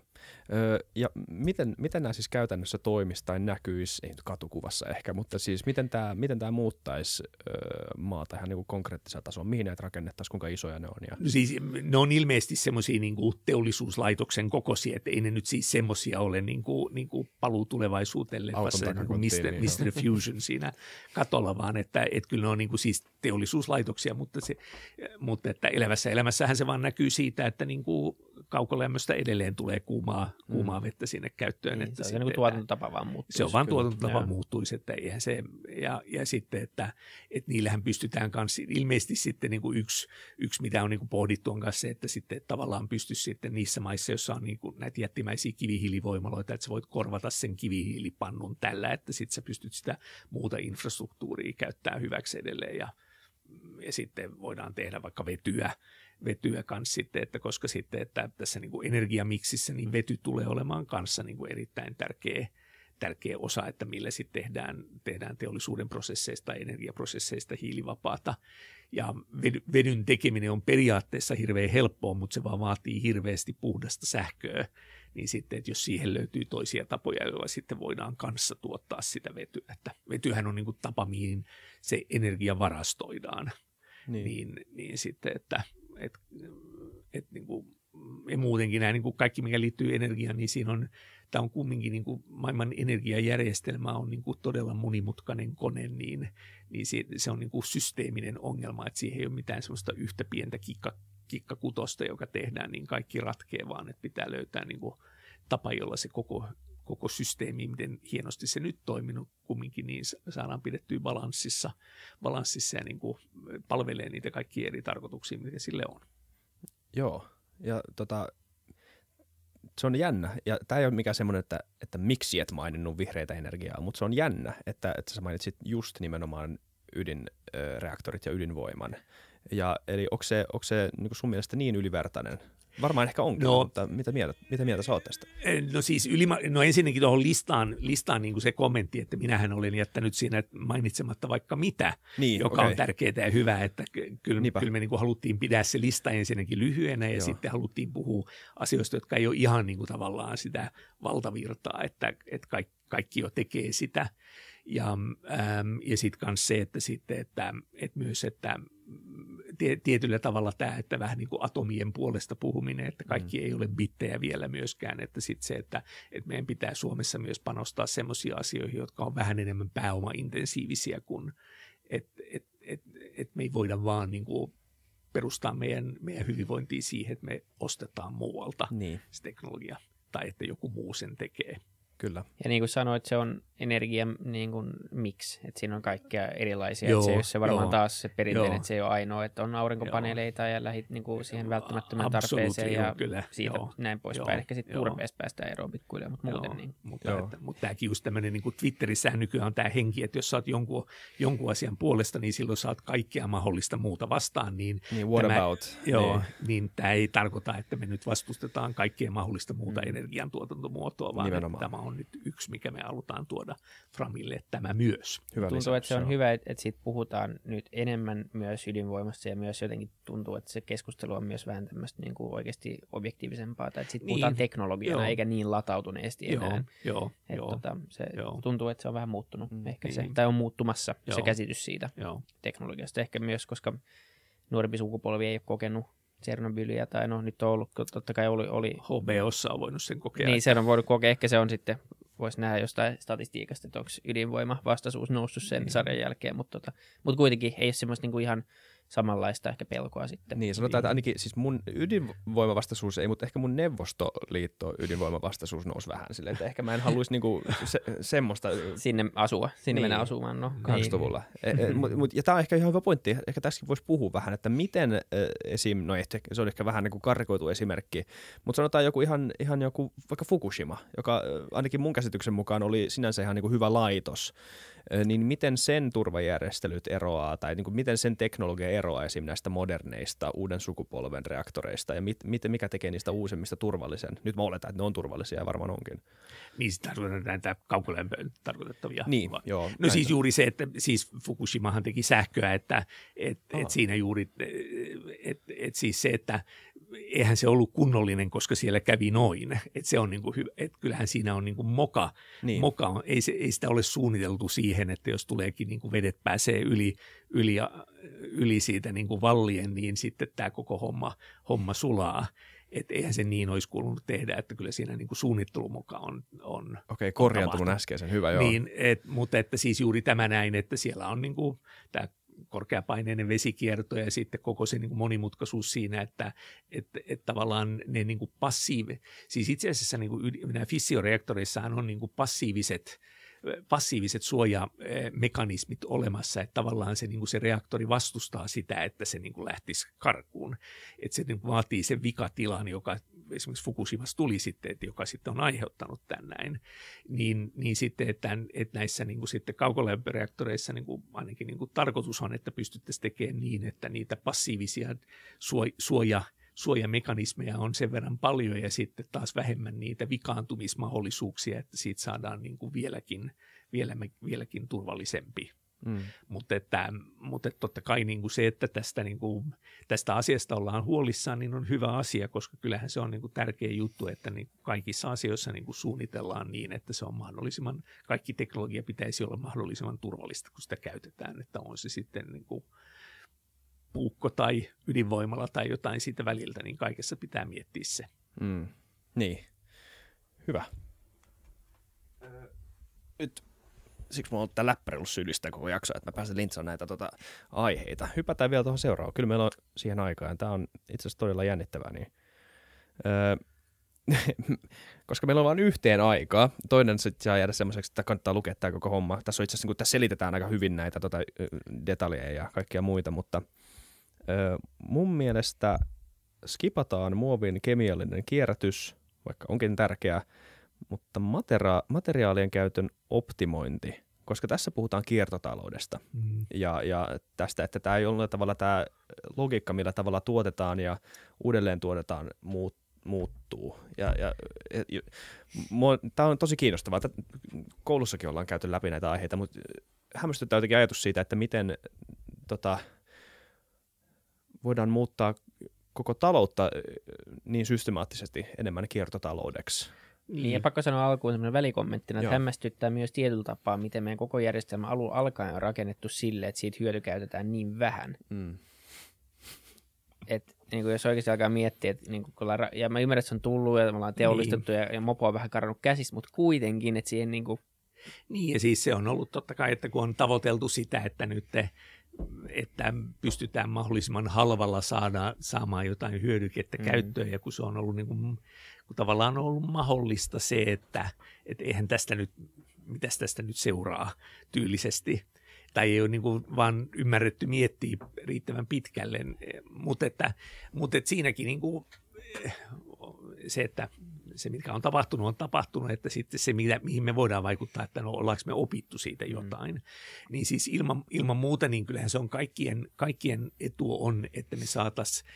[SPEAKER 2] Öö, ja miten, miten nämä siis käytännössä toimisi tai näkyisi, ei nyt katukuvassa ehkä, mutta siis miten tämä, miten tämä muuttaisi öö, maata ihan niin konkreettisella tasolla? Mihin näitä rakennettaisiin, kuinka isoja ne on? Ja...
[SPEAKER 1] No siis, ne on ilmeisesti semmoisia niin teollisuuslaitoksen kokoisia, että ei ne nyt siis semmoisia ole niin kuin, niin kuin paluu tulevaisuuteen leffassa, niin kuin Mr. Mr. Fusion siinä katolla, vaan että, että kyllä ne on niin kuin siis teollisuuslaitoksia, mutta, se, mutta että elävässä elämässähän se vaan näkyy siitä, että niin kuin kaukolämmöstä edelleen tulee kuumaa, kuumaa mm. vettä sinne käyttöön.
[SPEAKER 3] Niin, että se on niin tuotantotapa vaan muuttuisi.
[SPEAKER 1] Se on vaan tuotantotapa muuttuisi, että eihän se, ja, ja sitten, että, että niillähän pystytään kanssa, ilmeisesti sitten niin kuin yksi, yksi, mitä on niin kuin pohdittu on kanssa se, että sitten että tavallaan pystyisi sitten niissä maissa, joissa on niin kuin näitä jättimäisiä kivihiilivoimaloita, että sä voit korvata sen kivihiilipannun tällä, että sitten sä pystyt sitä muuta infrastruktuuria käyttämään hyväksi edelleen ja, ja sitten voidaan tehdä vaikka vetyä, vetyä kanssa sitten, että koska sitten, että tässä niin kuin energiamiksissä niin vety tulee olemaan kanssa niin kuin erittäin tärkeä, tärkeä osa, että millä sitten tehdään, tehdään teollisuuden prosesseista ja energiaprosesseista hiilivapaata. Ja vedyn tekeminen on periaatteessa hirveän helppoa, mutta se vaan vaatii hirveästi puhdasta sähköä. Niin sitten, että jos siihen löytyy toisia tapoja, joilla sitten voidaan kanssa tuottaa sitä vetyä. Että vetyhän on niin kuin tapa, mihin se energia varastoidaan. Niin. Niin, niin sitten, että et, et niin kuin, ja muutenkin nämä niin kuin kaikki, mikä liittyy energiaan, niin siinä on, tämä on kumminkin niin kuin maailman energiajärjestelmä on niin kuin todella monimutkainen kone, niin, niin se, se on niin kuin systeeminen ongelma, että siihen ei ole mitään sellaista yhtä pientä kikka, kikkakutosta, joka tehdään, niin kaikki ratkee, vaan että pitää löytää niin kuin tapa, jolla se koko, koko systeemi, miten hienosti se nyt toiminut kumminkin, niin saadaan pidettyä balanssissa, balanssissa ja niin kuin palvelee niitä kaikkia eri tarkoituksia, mitä sille on.
[SPEAKER 2] Joo, ja tota, se on jännä, ja tämä ei ole mikään semmoinen, että, että miksi et maininnut vihreitä energiaa, mutta se on jännä, että, että sä mainitsit just nimenomaan ydinreaktorit ja ydinvoiman. Ja, eli onko se, onko se niin sun mielestä niin ylivertainen Varmaan ehkä onkin, no, mutta mitä mieltä, mitä mieltä sä oot tästä?
[SPEAKER 1] No siis ylima, no ensinnäkin tuohon listaan, listaan niin kuin se kommentti, että minähän olen jättänyt siinä mainitsematta vaikka mitä, niin, joka okay. on tärkeää ja hyvää, että kyllä, kyllä me niin kuin haluttiin pitää se lista ensinnäkin lyhyenä ja Joo. sitten haluttiin puhua asioista, jotka ei ole ihan niin kuin tavallaan sitä valtavirtaa, että, että kaikki, kaikki jo tekee sitä. Ja, ja sitten myös se, että, sitten, että, että myös, että tietyllä tavalla tämä, että vähän niin kuin atomien puolesta puhuminen, että kaikki mm. ei ole bittejä vielä myöskään, että sitten se, että, että meidän pitää Suomessa myös panostaa semmoisiin asioihin, jotka on vähän enemmän pääoma-intensiivisiä kuin, että et, et, et me ei voida vaan niin kuin perustaa meidän, meidän hyvinvointia siihen, että me ostetaan muualta niin. se teknologia tai että joku muu sen tekee.
[SPEAKER 2] Kyllä.
[SPEAKER 3] Ja niin kuin sanoit, se on energia niin kuin mix, että siinä on kaikkea erilaisia. Joo, että se, se varmaan joo, taas se perinteinen, joo. että se ei ole ainoa, että on aurinkopaneeleita joo. ja lähit niin kuin siihen välttämättömään tarpeeseen ja kyllä. siitä joo, näin poispäin. Ehkä sitten turpeesta päästään eroon pikkuhiljaa, mutta muuten joo, niin.
[SPEAKER 1] Mutta, joo. Että, mutta tämäkin just tämmöinen niin kuin Twitterissä nykyään on tämä henki, että jos sä oot jonkun, jonkun asian puolesta, niin silloin saat kaikkea mahdollista muuta vastaan. Niin,
[SPEAKER 2] niin what tämä, about?
[SPEAKER 1] Joo, niin. niin tämä ei tarkoita, että me nyt vastustetaan kaikkea mahdollista muuta mm. energiantuotantomuotoa, vaan Nimenomaan. tämä on on nyt yksi, mikä me halutaan tuoda Framille, tämä myös.
[SPEAKER 3] Hyvä tuntuu, lisäys, että se on, hyvä, että, että siitä puhutaan nyt enemmän myös ydinvoimasta ja myös jotenkin tuntuu, että se keskustelu on myös vähän tämmöistä niin kuin oikeasti objektiivisempaa, tai että siitä niin. puhutaan teknologiana joo. eikä niin latautuneesti enää.
[SPEAKER 1] Joo, joo,
[SPEAKER 3] että
[SPEAKER 1] joo,
[SPEAKER 3] tota, se joo. tuntuu, että se on vähän muuttunut mm, ehkä
[SPEAKER 1] niin.
[SPEAKER 3] se, tai on muuttumassa joo. se käsitys siitä joo. teknologiasta. Ehkä myös, koska nuorempi sukupolvi ei ole kokenut Tsernobyliä, tai no nyt on ollut, totta kai oli... oli
[SPEAKER 1] HBOssa on voinut sen kokea.
[SPEAKER 3] Niin, se on voinut kokea, ehkä se on sitten, voisi nähdä jostain statistiikasta, että onko ydinvoima vastaisuus noussut sen niin. sarjan jälkeen, mutta, tota, mutta kuitenkin ei ole semmoista niinku ihan samanlaista ehkä pelkoa sitten.
[SPEAKER 2] Niin, sanotaan, että ainakin siis mun ydinvoimavastaisuus ei, mutta ehkä mun neuvostoliitto ydinvoimavastaisuus nousi vähän silleen, että ehkä mä en haluaisi niinku se, semmoista...
[SPEAKER 3] Sinne asua, sinne niin. mennä asumaan, no.
[SPEAKER 2] 80-luvulla. Niin. E, e, mut, mut, ja tämä on ehkä ihan hyvä pointti, ehkä tässäkin voisi puhua vähän, että miten e, esim, no ehkä, se on ehkä vähän niin kuin karikoitu esimerkki, mutta sanotaan joku ihan, ihan joku vaikka Fukushima, joka ainakin mun käsityksen mukaan oli sinänsä ihan niin kuin hyvä laitos, niin miten sen turvajärjestelyt eroaa tai niin kuin miten sen teknologia eroaa esim. näistä moderneista uuden sukupolven reaktoreista ja mit, mit, mikä tekee niistä uusimmista turvallisen? Nyt mä oletan, että ne on turvallisia ja varmaan onkin.
[SPEAKER 1] Niin sitä tarkoitetaan näitä kaukolämpöön tarkoitettavia.
[SPEAKER 2] Niin, joo.
[SPEAKER 1] No näitä. siis juuri se, että siis Fukushimahan teki sähköä, että et, et siinä juuri, että et, et siis se, että eihän se ollut kunnollinen, koska siellä kävi noin. Et se on niin kuin, et kyllähän siinä on niin kuin moka. Niin. moka on, ei, se, ei sitä ole suunniteltu siihen, että jos tuleekin niin kuin vedet pääsee yli, yli, yli siitä niin kuin vallien, niin sitten tämä koko homma, homma sulaa. Että eihän se niin olisi kuulunut tehdä, että kyllä siinä niin kuin suunnittelumoka on. on
[SPEAKER 2] Okei, korjaan tuon äskeisen, hyvä joo.
[SPEAKER 1] Niin, et, mutta että siis juuri tämä näin, että siellä on niin kuin, tämä korkeapaineinen vesikierto ja sitten koko se niin kuin monimutkaisuus siinä, että, että, että tavallaan ne niin kuin passiivi, siis itse asiassa niin kuin nämä fissioreaktoreissahan on niin kuin passiiviset passiiviset suojamekanismit olemassa, että tavallaan se, niin kuin se reaktori vastustaa sitä, että se niin kuin lähtisi karkuun. Että se niin kuin vaatii sen vikatilan, joka esimerkiksi Fukushimassa tuli sitten, että joka sitten on aiheuttanut tämän näin, niin, niin sitten, että, että näissä niin kuin sitten kaukolämpöreaktoreissa niin kuin ainakin niin kuin tarkoitus on, että pystyttäisiin tekemään niin, että niitä passiivisia suoja, suojamekanismeja on sen verran paljon ja sitten taas vähemmän niitä vikaantumismahdollisuuksia, että siitä saadaan niin kuin vieläkin, vielä, vieläkin turvallisempi. Mm. Mutta, että, mutta että totta kai niin kuin se, että tästä, niin kuin, tästä asiasta ollaan huolissaan, niin on hyvä asia, koska kyllähän se on niin kuin tärkeä juttu, että niin kuin kaikissa asioissa niin kuin suunnitellaan niin, että se on mahdollisimman, kaikki teknologia pitäisi olla mahdollisimman turvallista, kun sitä käytetään, että on se sitten niin kuin puukko tai ydinvoimala tai jotain siitä väliltä, niin kaikessa pitää miettiä se.
[SPEAKER 2] Mm. Niin, hyvä. Nyt siksi mulla on tämä läppäri ollut koko jakso, että mä pääsen lintsaan näitä tota, aiheita. Hypätään vielä tuohon seuraavaan. Kyllä meillä on siihen aikaan. Tämä on itse asiassa todella jännittävää. Niin, öö, koska meillä on vain yhteen aikaa. Toinen sitten saa jäädä semmoiseksi, että kannattaa lukea tämä koko homma. Tässä on itse asiassa, niin tässä selitetään aika hyvin näitä tota, detaljeja ja kaikkia muita, mutta öö, mun mielestä skipataan muovin kemiallinen kierrätys, vaikka onkin tärkeää, mutta matera- materiaalien käytön optimointi, koska tässä puhutaan kiertotaloudesta mm. ja, ja tästä, että tämä ei ole tavalla tämä logiikka, millä tavalla tuotetaan ja uudelleen tuotetaan muut, muuttuu. Ja, ja, ja, tämä on tosi kiinnostavaa. Koulussakin ollaan käyty läpi näitä aiheita, mutta hämmästyttää jotenkin ajatus siitä, että miten tota, voidaan muuttaa koko taloutta niin systemaattisesti enemmän kiertotaloudeksi.
[SPEAKER 3] Niin, ja pakko sanoa alkuun sellainen välikommenttina, että hämmästyttää myös tietyllä tapaa, miten meidän koko järjestelmä alun alkaen on rakennettu sille, että siitä hyötykäytetään niin vähän. Mm. Et, niin kuin jos oikeasti alkaa miettiä, että niin kuin, ja mä ymmärrän, että se on tullut ja me ollaan teollistettu niin. ja, ja mopo on vähän karannut käsistä, mutta kuitenkin, että siihen niin kuin...
[SPEAKER 1] Niin, ja siis se on ollut totta kai, että kun on tavoiteltu sitä, että nyt te että pystytään mahdollisimman halvalla saada, saamaan jotain hyödykettä mm. käyttöön, ja kun se on ollut niin kuin kun tavallaan on ollut mahdollista se, että et eihän tästä nyt, mitäs tästä nyt seuraa tyylisesti. Tai ei ole niin kuin vaan ymmärretty miettiä riittävän pitkälle, mutta, että, siinäkin niin kuin se, että se, mikä on tapahtunut, on tapahtunut, että sitten se, mitä, mihin me voidaan vaikuttaa, että no ollaanko me opittu siitä mm. jotain. Mm. Niin siis ilman, ilman muuta, niin kyllähän se on kaikkien, kaikkien etu on, että me saataisiin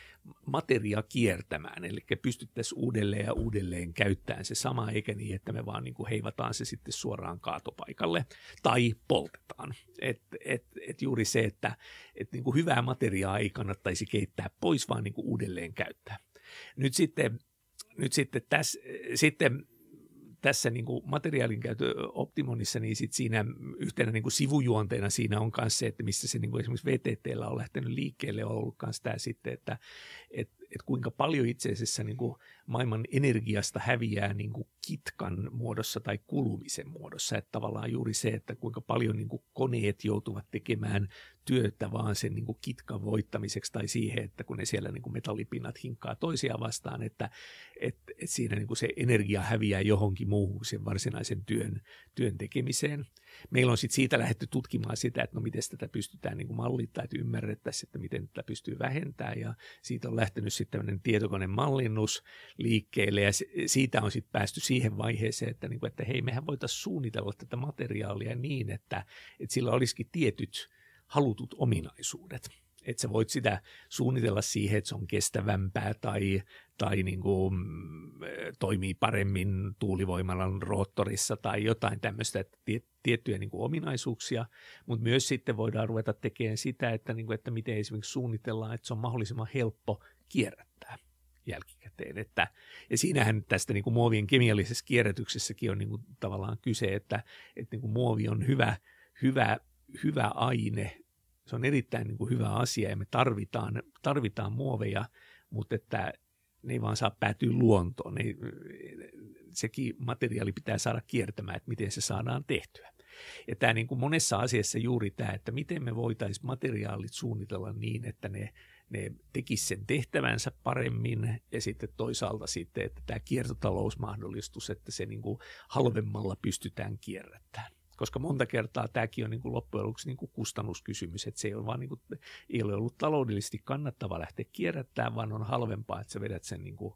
[SPEAKER 1] materia kiertämään, eli pystyttäisiin uudelleen ja uudelleen käyttämään se sama, eikä niin, että me vaan niin kuin heivataan se sitten suoraan kaatopaikalle tai poltetaan. Et, et, et juuri se, että et niin kuin hyvää materiaa ei kannattaisi keittää pois, vaan niin kuin uudelleen käyttää. Nyt sitten, nyt sitten, tässä, sitten tässä niin kuin materiaalin käytön optimonissa, niin sit siinä yhtenä niin kuin sivujuonteena siinä on myös se, että missä se niin kuin esimerkiksi VTTllä on lähtenyt liikkeelle, on ollut myös tämä sitten, että, että että kuinka paljon itse asiassa niin kuin maailman energiasta häviää niin kuin kitkan muodossa tai kulumisen muodossa. Että tavallaan juuri se, että kuinka paljon niin kuin koneet joutuvat tekemään työtä vaan sen niin kuin kitkan voittamiseksi tai siihen, että kun ne siellä niin kuin metallipinnat hinkkaa toisiaan vastaan, että et, et siinä niin kuin se energia häviää johonkin muuhun sen varsinaisen työn, työn tekemiseen. Meillä on sitten siitä lähdetty tutkimaan sitä, että no miten tätä pystytään niin mallittaa, että ymmärrettäisiin, että miten tätä pystyy vähentämään ja siitä on lähtenyt sitten tämmöinen tietokonemallinnus liikkeelle. Ja siitä on sitten päästy siihen vaiheeseen, että, niin kuin, että hei, mehän voitaisiin suunnitella tätä materiaalia niin, että, että sillä olisikin tietyt halutut ominaisuudet. Että sä voit sitä suunnitella siihen, että se on kestävämpää tai, tai niin kuin, mm, toimii paremmin tuulivoimalan roottorissa tai jotain tämmöistä, että tiettyjä niin kuin ominaisuuksia, mutta myös sitten voidaan ruveta tekemään sitä, että, niin kuin, että miten esimerkiksi suunnitellaan, että se on mahdollisimman helppo kierrättää jälkikäteen. Että, ja siinähän tästä niin kuin muovien kemiallisessa kierrätyksessäkin on niin kuin tavallaan kyse, että, että niin kuin muovi on hyvä, hyvä, hyvä aine, se on erittäin niin kuin hyvä asia ja me tarvitaan, tarvitaan muoveja, mutta että ne ei vaan saa päätyä luontoon. Ne, sekin materiaali pitää saada kiertämään, että miten se saadaan tehtyä. Ja tämä niin kuin monessa asiassa juuri tämä, että miten me voitaisiin materiaalit suunnitella niin, että ne, ne tekisivät sen tehtävänsä paremmin ja sitten toisaalta sitten, että tämä kiertotalousmahdollistus, että se niin kuin halvemmalla pystytään kierrättämään koska monta kertaa tämäkin on niin kuin loppujen lopuksi niin kuin kustannuskysymys, että se ei ole, vaan niin kuin, ei ole ollut taloudellisesti kannattava lähteä kierrättämään, vaan on halvempaa, että sä vedät sen niin kuin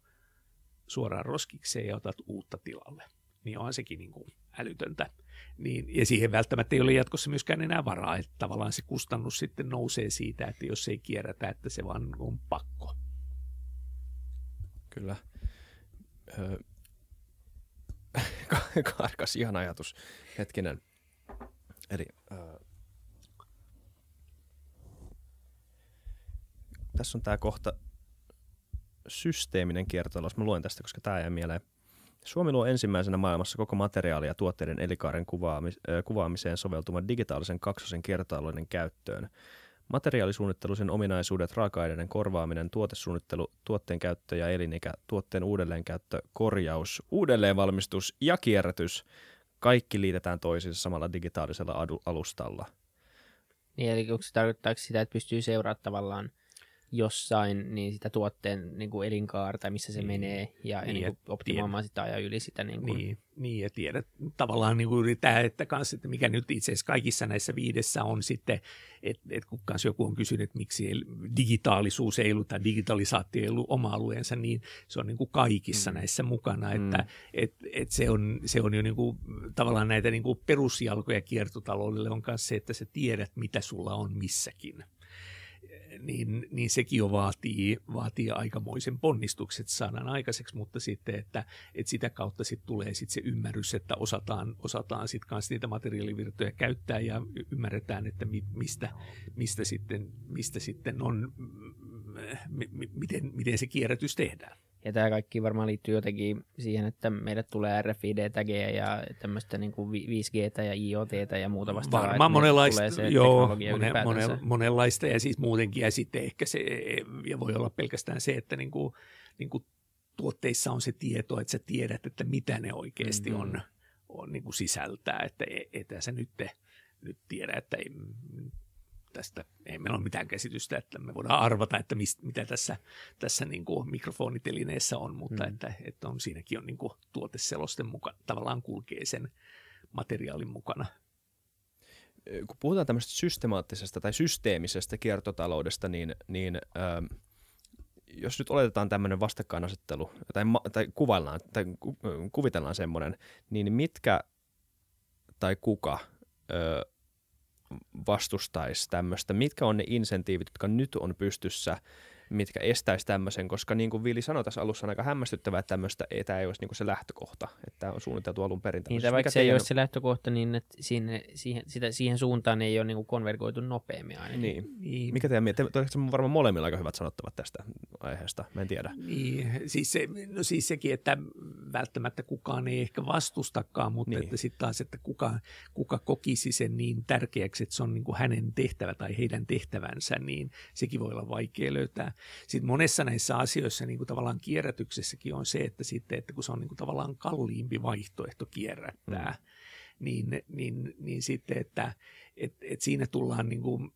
[SPEAKER 1] suoraan roskikseen ja otat uutta tilalle. Niin on sekin niin kuin älytöntä. Niin, ja siihen välttämättä ei ole jatkossa myöskään enää varaa, että tavallaan se kustannus sitten nousee siitä, että jos ei kierrätä, että se vaan on pakko.
[SPEAKER 2] Kyllä. Öö, karkas ihan ajatus. Hetkinen. Eli äh, tässä on tämä kohta systeeminen kiertotalous. Mä luen tästä, koska tämä jää mieleen. Suomi luo ensimmäisenä maailmassa koko materiaali- ja tuotteiden elinkaaren kuvaamis- kuvaamiseen soveltuvan digitaalisen kaksosen kiertotalouden käyttöön. Materiaalisuunnittelusen ominaisuudet, raaka-aineiden korvaaminen, tuotesuunnittelu, tuotteen käyttö ja elinikä, tuotteen uudelleenkäyttö, korjaus, uudelleenvalmistus ja kierrätys – kaikki liitetään toisiinsa samalla digitaalisella alustalla.
[SPEAKER 3] Niin, eli onko se tarkoittaako sitä, että pystyy seuraamaan tavallaan jossain niin sitä tuotteen niin kuin elinkaarta, missä se niin. menee, ja niin, niin kuin optimoimaan sitä ajan yli sitä. Niin, kuin.
[SPEAKER 1] niin, niin ja tiedät tavallaan niin kuin tämä, että, kans, että mikä nyt itse asiassa kaikissa näissä viidessä on sitten, että et kun kanssa joku on kysynyt, että miksi digitaalisuus ei ollut tai digitalisaatio ei ollut oma alueensa, niin se on niin kuin kaikissa mm. näissä mukana, että mm. et, et se, on, se on jo niin kuin, tavallaan näitä niin kuin perusjalkoja kiertotaloudelle on myös se, että sä tiedät, mitä sulla on missäkin niin, niin sekin jo vaatii, vaatii aikamoisen ponnistukset, saadaan aikaiseksi, mutta sitten, että, että sitä kautta sitten tulee sitten se ymmärrys, että osataan, osataan sitten kanssa niitä materiaalivirtoja käyttää ja ymmärretään, että mi, mistä, mistä, sitten, mistä sitten on, m, miten, miten se kierrätys tehdään.
[SPEAKER 3] Ja tämä kaikki varmaan liittyy jotenkin siihen, että meidät tulee RFID-tägejä ja tämmöistä niin kuin 5G ja IoT ja muuta vastaavaa.
[SPEAKER 1] Varmaan monenlaista, joo, monen, monen, monenlaista ja siis muutenkin. Ja sitten ehkä se, ja voi olla pelkästään se, että niin kuin, niin kuin tuotteissa on se tieto, että sä tiedät, että mitä ne oikeasti mm-hmm. on, on niin kuin sisältää. Että etä sä nyt, nyt tiedä, että ei, tästä ei meillä ole mitään käsitystä, että me voidaan arvata, että mist, mitä tässä, tässä niin kuin mikrofonitelineessä on, mutta mm. että, että on, siinäkin on niin kuin tuoteselosten mukaan, tavallaan kulkee sen materiaalin mukana.
[SPEAKER 2] Kun puhutaan tämmöistä systemaattisesta tai systeemisestä kiertotaloudesta, niin, niin ähm, jos nyt oletetaan tämmöinen vastakkainasettelu, tai, tai kuvaillaan, tai ku, kuvitellaan semmoinen, niin mitkä tai kuka ö, vastustaisi tämmöistä? Mitkä on ne insentiivit, jotka nyt on pystyssä mitkä estäisi tämmöisen, koska niin kuin Vili sanoi tässä alussa, on aika hämmästyttävää, että tämmöistä, ei, tämä ei olisi niin kuin se lähtökohta, että tämä on suunniteltu alun perin.
[SPEAKER 3] Niin, vaikka se ei olisi se lähtökohta, niin että siihen, siihen, sitä, siihen suuntaan ei ole niin kuin konvergoitu nopeammin aina.
[SPEAKER 2] Niin. niin. Mikä teidän mielestä? Te, te varmaan molemmilla aika hyvät sanottavat tästä aiheesta, mä en tiedä.
[SPEAKER 1] Niin, siis, se, no siis sekin, että välttämättä kukaan ei ehkä vastustakaan, mutta niin. että sitten taas, että kuka, kuka kokisi sen niin tärkeäksi, että se on niin kuin hänen tehtävä tai heidän tehtävänsä, niin sekin voi olla vaikea löytää. Sitten monessa näissä asioissa niin kuin tavallaan kierrätyksessäkin on se, että, sitten, että kun se on niin kuin tavallaan kalliimpi vaihtoehto kierrättää, mm. niin, niin, niin sitten, että et, et siinä tullaan niin kuin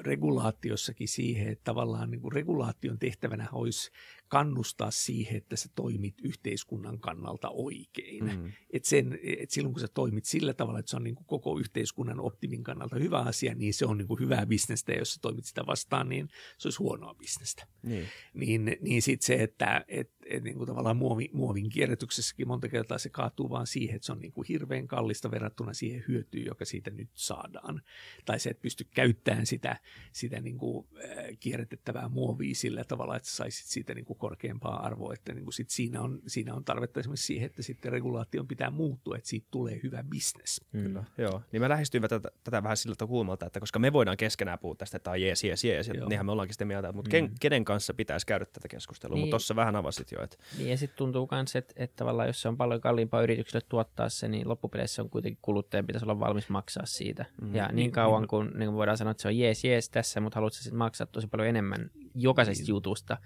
[SPEAKER 1] regulaatiossakin siihen, että tavallaan niin kuin regulaation tehtävänä olisi kannustaa siihen, että sä toimit yhteiskunnan kannalta oikein. Mm. Et sen, et silloin kun sä toimit sillä tavalla, että se on niin kuin koko yhteiskunnan optimin kannalta hyvä asia, niin se on niin kuin hyvää bisnestä, ja jos sä toimit sitä vastaan, niin se olisi huonoa bisnestä. Niin, niin, niin sitten se, että et, et niin kuin tavallaan muovi, muovin kierrätyksessäkin monta kertaa se kaatuu vaan siihen, että se on niin kuin hirveän kallista verrattuna siihen hyötyyn, joka siitä nyt saadaan. Tai se, että pysty käyttämään sitä, sitä niin kuin, äh, kierrätettävää muovia sillä tavalla, että saisit siitä niin kuin korkeampaa arvoa, että niin kuin sit siinä, on, siinä on tarvetta esimerkiksi siihen, että sitten regulaation pitää muuttua, että siitä tulee hyvä bisnes.
[SPEAKER 2] Mm. Kyllä, joo. Niin mä lähestyin tätä, tätä vähän siltä kulmalta, että koska me voidaan keskenään puhua tästä, että on jees, jees, jees, ja niinhän me ollaankin sitä mieltä, mutta mm. kenen kanssa pitäisi käydä tätä keskustelua, niin. mutta tuossa vähän avasit jo. Että...
[SPEAKER 3] Niin ja sitten tuntuu myös, että, että tavallaan jos se on paljon kalliimpaa yritykselle tuottaa se, niin loppupeleissä on kuitenkin kuluttajan pitäisi olla valmis maksaa siitä. Mm. Ja niin, niin kauan kun niin kuin voidaan sanoa, että se on jees, jees tässä, mutta haluatko sitten maksaa tosi paljon enemmän jokaisesta niin. jutusta,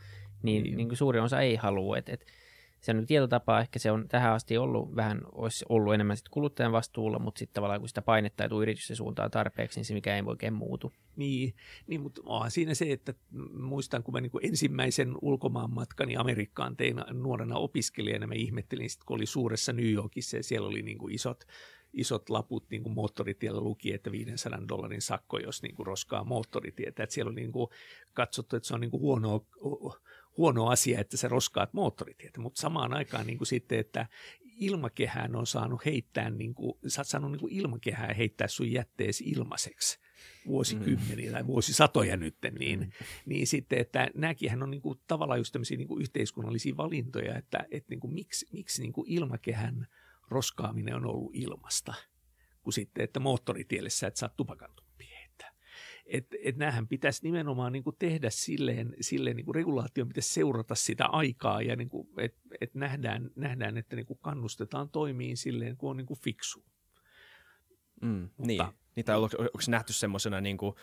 [SPEAKER 3] niin, niin. niin kuin suurin osa ei halua. Et, et, se on tietotapa, ehkä se on tähän asti ollut vähän, olisi ollut enemmän sit kuluttajan vastuulla, mutta sitten tavallaan kun sitä painetta ei tule yritysten suuntaan tarpeeksi, niin se mikä ei oikein muutu.
[SPEAKER 1] Niin, niin mutta onhan siinä se, että muistan, kun mä niin kuin ensimmäisen ulkomaan matkani Amerikkaan tein nuorena opiskelijana, mä ihmettelin sitten, kun oli suuressa New Yorkissa ja siellä oli niin kuin isot isot laput niin kuin moottoritiellä luki, että 500 dollarin sakko, jos niin kuin roskaa moottoritietä. Että siellä on niin kuin katsottu, että se on niin kuin huono, huono asia, että sä roskaat moottoritietä, mutta samaan aikaan niin kuin sitten, että ilmakehään on saanut heittää, niin kuin, sä oot saanut niin kuin ilmakehää heittää sun jätteesi ilmaiseksi vuosikymmeniä mm. tai vuosisatoja nyt, niin, mm. niin sitten, että nämäkin on niin kuin, tavallaan just tämmöisiä niin kuin yhteiskunnallisia valintoja, että, että niin kuin, miksi, miksi niin kuin ilmakehän roskaaminen on ollut ilmasta, kuin sitten, että moottoritielle sä et saa tupakantuppia et, et näähän pitäisi nimenomaan niin kuin tehdä silleen, silleen niin kuin regulaation pitäisi seurata sitä aikaa ja niin kuin, et, et nähdään, nähdään, että niin kuin kannustetaan toimiin silleen, kun on niin kuin fiksu.
[SPEAKER 2] Mm, Mutta, niin. niin, tai onko, onko se nähty semmoisena niin kuin,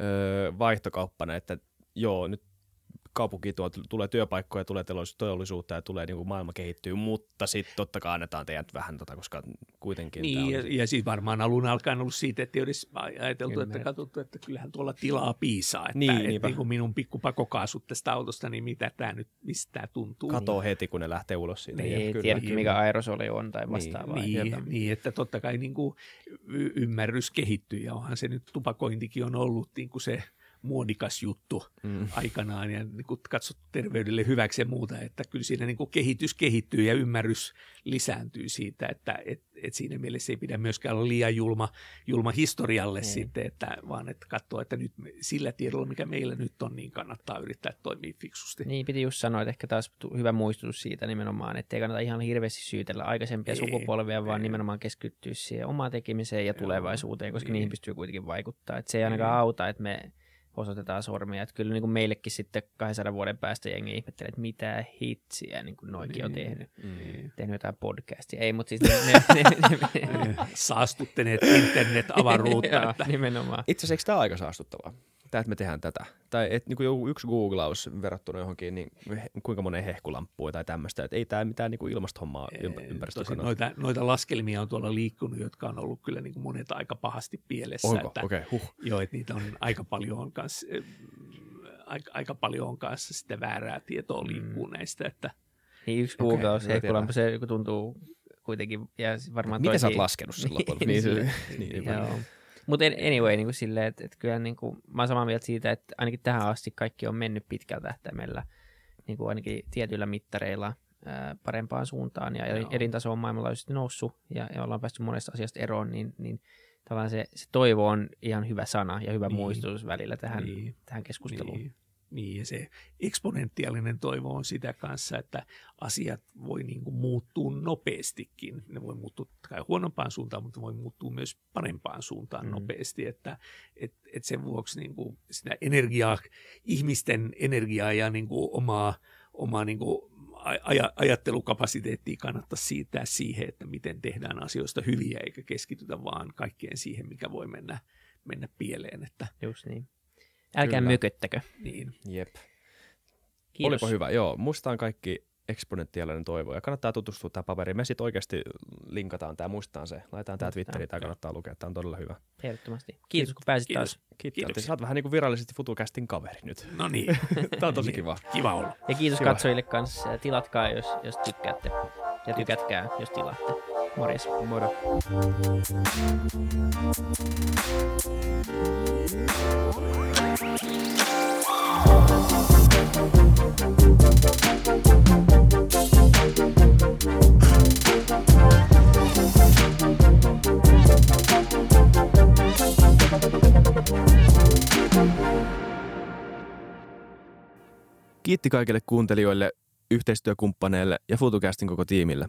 [SPEAKER 2] öö, vaihtokauppana, että joo, nyt kaupunkiin tuo, tulee työpaikkoja, tulee teollisuutta ja tulee niin kuin maailma kehittyy, mutta sitten totta kai annetaan teidät vähän, tota, koska kuitenkin...
[SPEAKER 1] Niin, ja, ja siis varmaan alun alkaen ollut siitä, että ei olisi ajateltu, Kyllä. että katsottu, että kyllähän tuolla tilaa piisaa, että, niin, että niin kuin minun pikkupakokaasut tästä autosta, niin mitä tämä nyt, mistä tämä tuntuu.
[SPEAKER 2] Katoo heti, kun ne lähtee ulos siitä.
[SPEAKER 3] Niin, ja, tiedätkö, mikä aerosoli on tai niin, vastaavaa.
[SPEAKER 1] Niin, niin, niin, että totta kai niin kuin y- ymmärrys kehittyy, ja onhan se nyt tupakointikin on ollut niin kuin se muodikas juttu mm. aikanaan ja niin kuin katsot terveydelle hyväksi ja muuta, että kyllä siinä niin kuin kehitys kehittyy ja ymmärrys lisääntyy siitä, että et, et siinä mielessä ei pidä myöskään olla liian julma, julma historialle mm. sitten, että, vaan että katsoo, että nyt sillä tiedolla, mikä meillä nyt on, niin kannattaa yrittää toimia fiksusti.
[SPEAKER 3] Niin, piti just sanoa, että ehkä taas hyvä muistutus siitä nimenomaan, että ei kannata ihan hirveästi syytellä aikaisempia ei, sukupolvia, ei. vaan nimenomaan keskittyä siihen omaan tekemiseen ja tulevaisuuteen, koska ei. niihin pystyy kuitenkin vaikuttaa. Että se ei ainakaan auta, että me osoitetaan sormia. Että kyllä niin kuin meillekin sitten 200 vuoden päästä jengi ihmettelee, että mitä hitsiä niin kuin noikin niin, on tehnyt. Niin. Tehnyt jotain podcastia. Ei, mutta siis ne, ne,
[SPEAKER 1] ne, ne, Saastuttaneet internet-avaruutta.
[SPEAKER 3] että. nimenomaan.
[SPEAKER 2] Itse asiassa eikö tämä aika saastuttavaa? Että me tehdään tätä. Tai et, niin kuin joku yksi googlaus verrattuna johonkin, niin kuinka monen hehkulamppuun tai tämmöistä. Että ei tämä mitään niin kuin ilmastohommaa ympäristössä.
[SPEAKER 1] Noita, noita laskelmia on tuolla liikkunut, jotka on ollut kyllä niin kuin monet aika pahasti pielessä.
[SPEAKER 2] Onko? Että, okay. huh.
[SPEAKER 1] Joo, että niitä on aika paljon on kanssa, aika, aika paljon on kanssa sitä väärää tietoa liikkuu mm. näistä. Että,
[SPEAKER 3] niin yksi kuukausi okay, hehkulamppu, se tuntuu kuitenkin. Ja varmaan
[SPEAKER 2] Miten toisi... sä oot laskenut sen lopulta? niin, niin,
[SPEAKER 3] niin, niin, joo. Mutta anyway, niin kuin silleen, että, että kyllä niin kuin, mä oon samaa mieltä siitä, että ainakin tähän asti kaikki on mennyt pitkällä tähtäimellä niin kuin ainakin tietyillä mittareilla ää, parempaan suuntaan ja
[SPEAKER 1] Joo.
[SPEAKER 3] elintaso on maailmanlaajuisesti noussut ja, ja ollaan päästy monesta asiasta eroon, niin, niin tavallaan se, se toivo on ihan hyvä sana ja hyvä
[SPEAKER 1] Niin.
[SPEAKER 3] muistutus välillä tähän,
[SPEAKER 1] Niin.
[SPEAKER 3] tähän keskusteluun.
[SPEAKER 1] Niin, niin, ja se eksponentiaalinen toivo on sitä kanssa, että asiat voi niin kuin muuttua nopeastikin. Ne voi muuttua kai huonompaan suuntaan, mutta voi muuttua myös parempaan suuntaan
[SPEAKER 3] Mm.
[SPEAKER 1] nopeasti. Että et, et sen vuoksi niin kuin sitä energiaa, ihmisten energiaa ja niin kuin omaa, omaa niin kuin aj- ajattelukapasiteettia kannattaisi siirtää siihen, että miten tehdään asioista hyviä, eikä keskitytä vaan kaikkeen siihen, mikä voi mennä, mennä pieleen. Että,
[SPEAKER 3] Just niin. Älkää
[SPEAKER 2] Kyllä.
[SPEAKER 3] mököttäkö.
[SPEAKER 1] niin.
[SPEAKER 2] Jep.
[SPEAKER 3] Kiitos.
[SPEAKER 2] Olipa hyvä. Joo, musta on kaikki eksponentiaalinen toivo. Ja kannattaa tutustua tähän paperiin. Me sitten oikeasti linkataan tämä, muistetaan se. Laitetaan tämä Twitteriin, tämä kannattaa lukea. Tämä on todella hyvä.
[SPEAKER 3] Ehdottomasti. Kiitos, kun pääsit
[SPEAKER 1] Kiitos.
[SPEAKER 3] taas.
[SPEAKER 2] Kiitos. Sä oot vähän niin kuin virallisesti FutuCastin kaveri nyt.
[SPEAKER 1] No niin.
[SPEAKER 2] Tämä on tosi kiva.
[SPEAKER 1] Kiva olla.
[SPEAKER 3] Ja kiitos
[SPEAKER 2] Kiva.
[SPEAKER 3] katsojille kanssa. Tilatkaa, jos, jos tykkäätte. Ja tykätkää, jos tilaatte. Morjes.
[SPEAKER 2] Moro. Kiitti kaikille kuuntelijoille, yhteistyökumppaneille ja FutuCastin koko tiimille.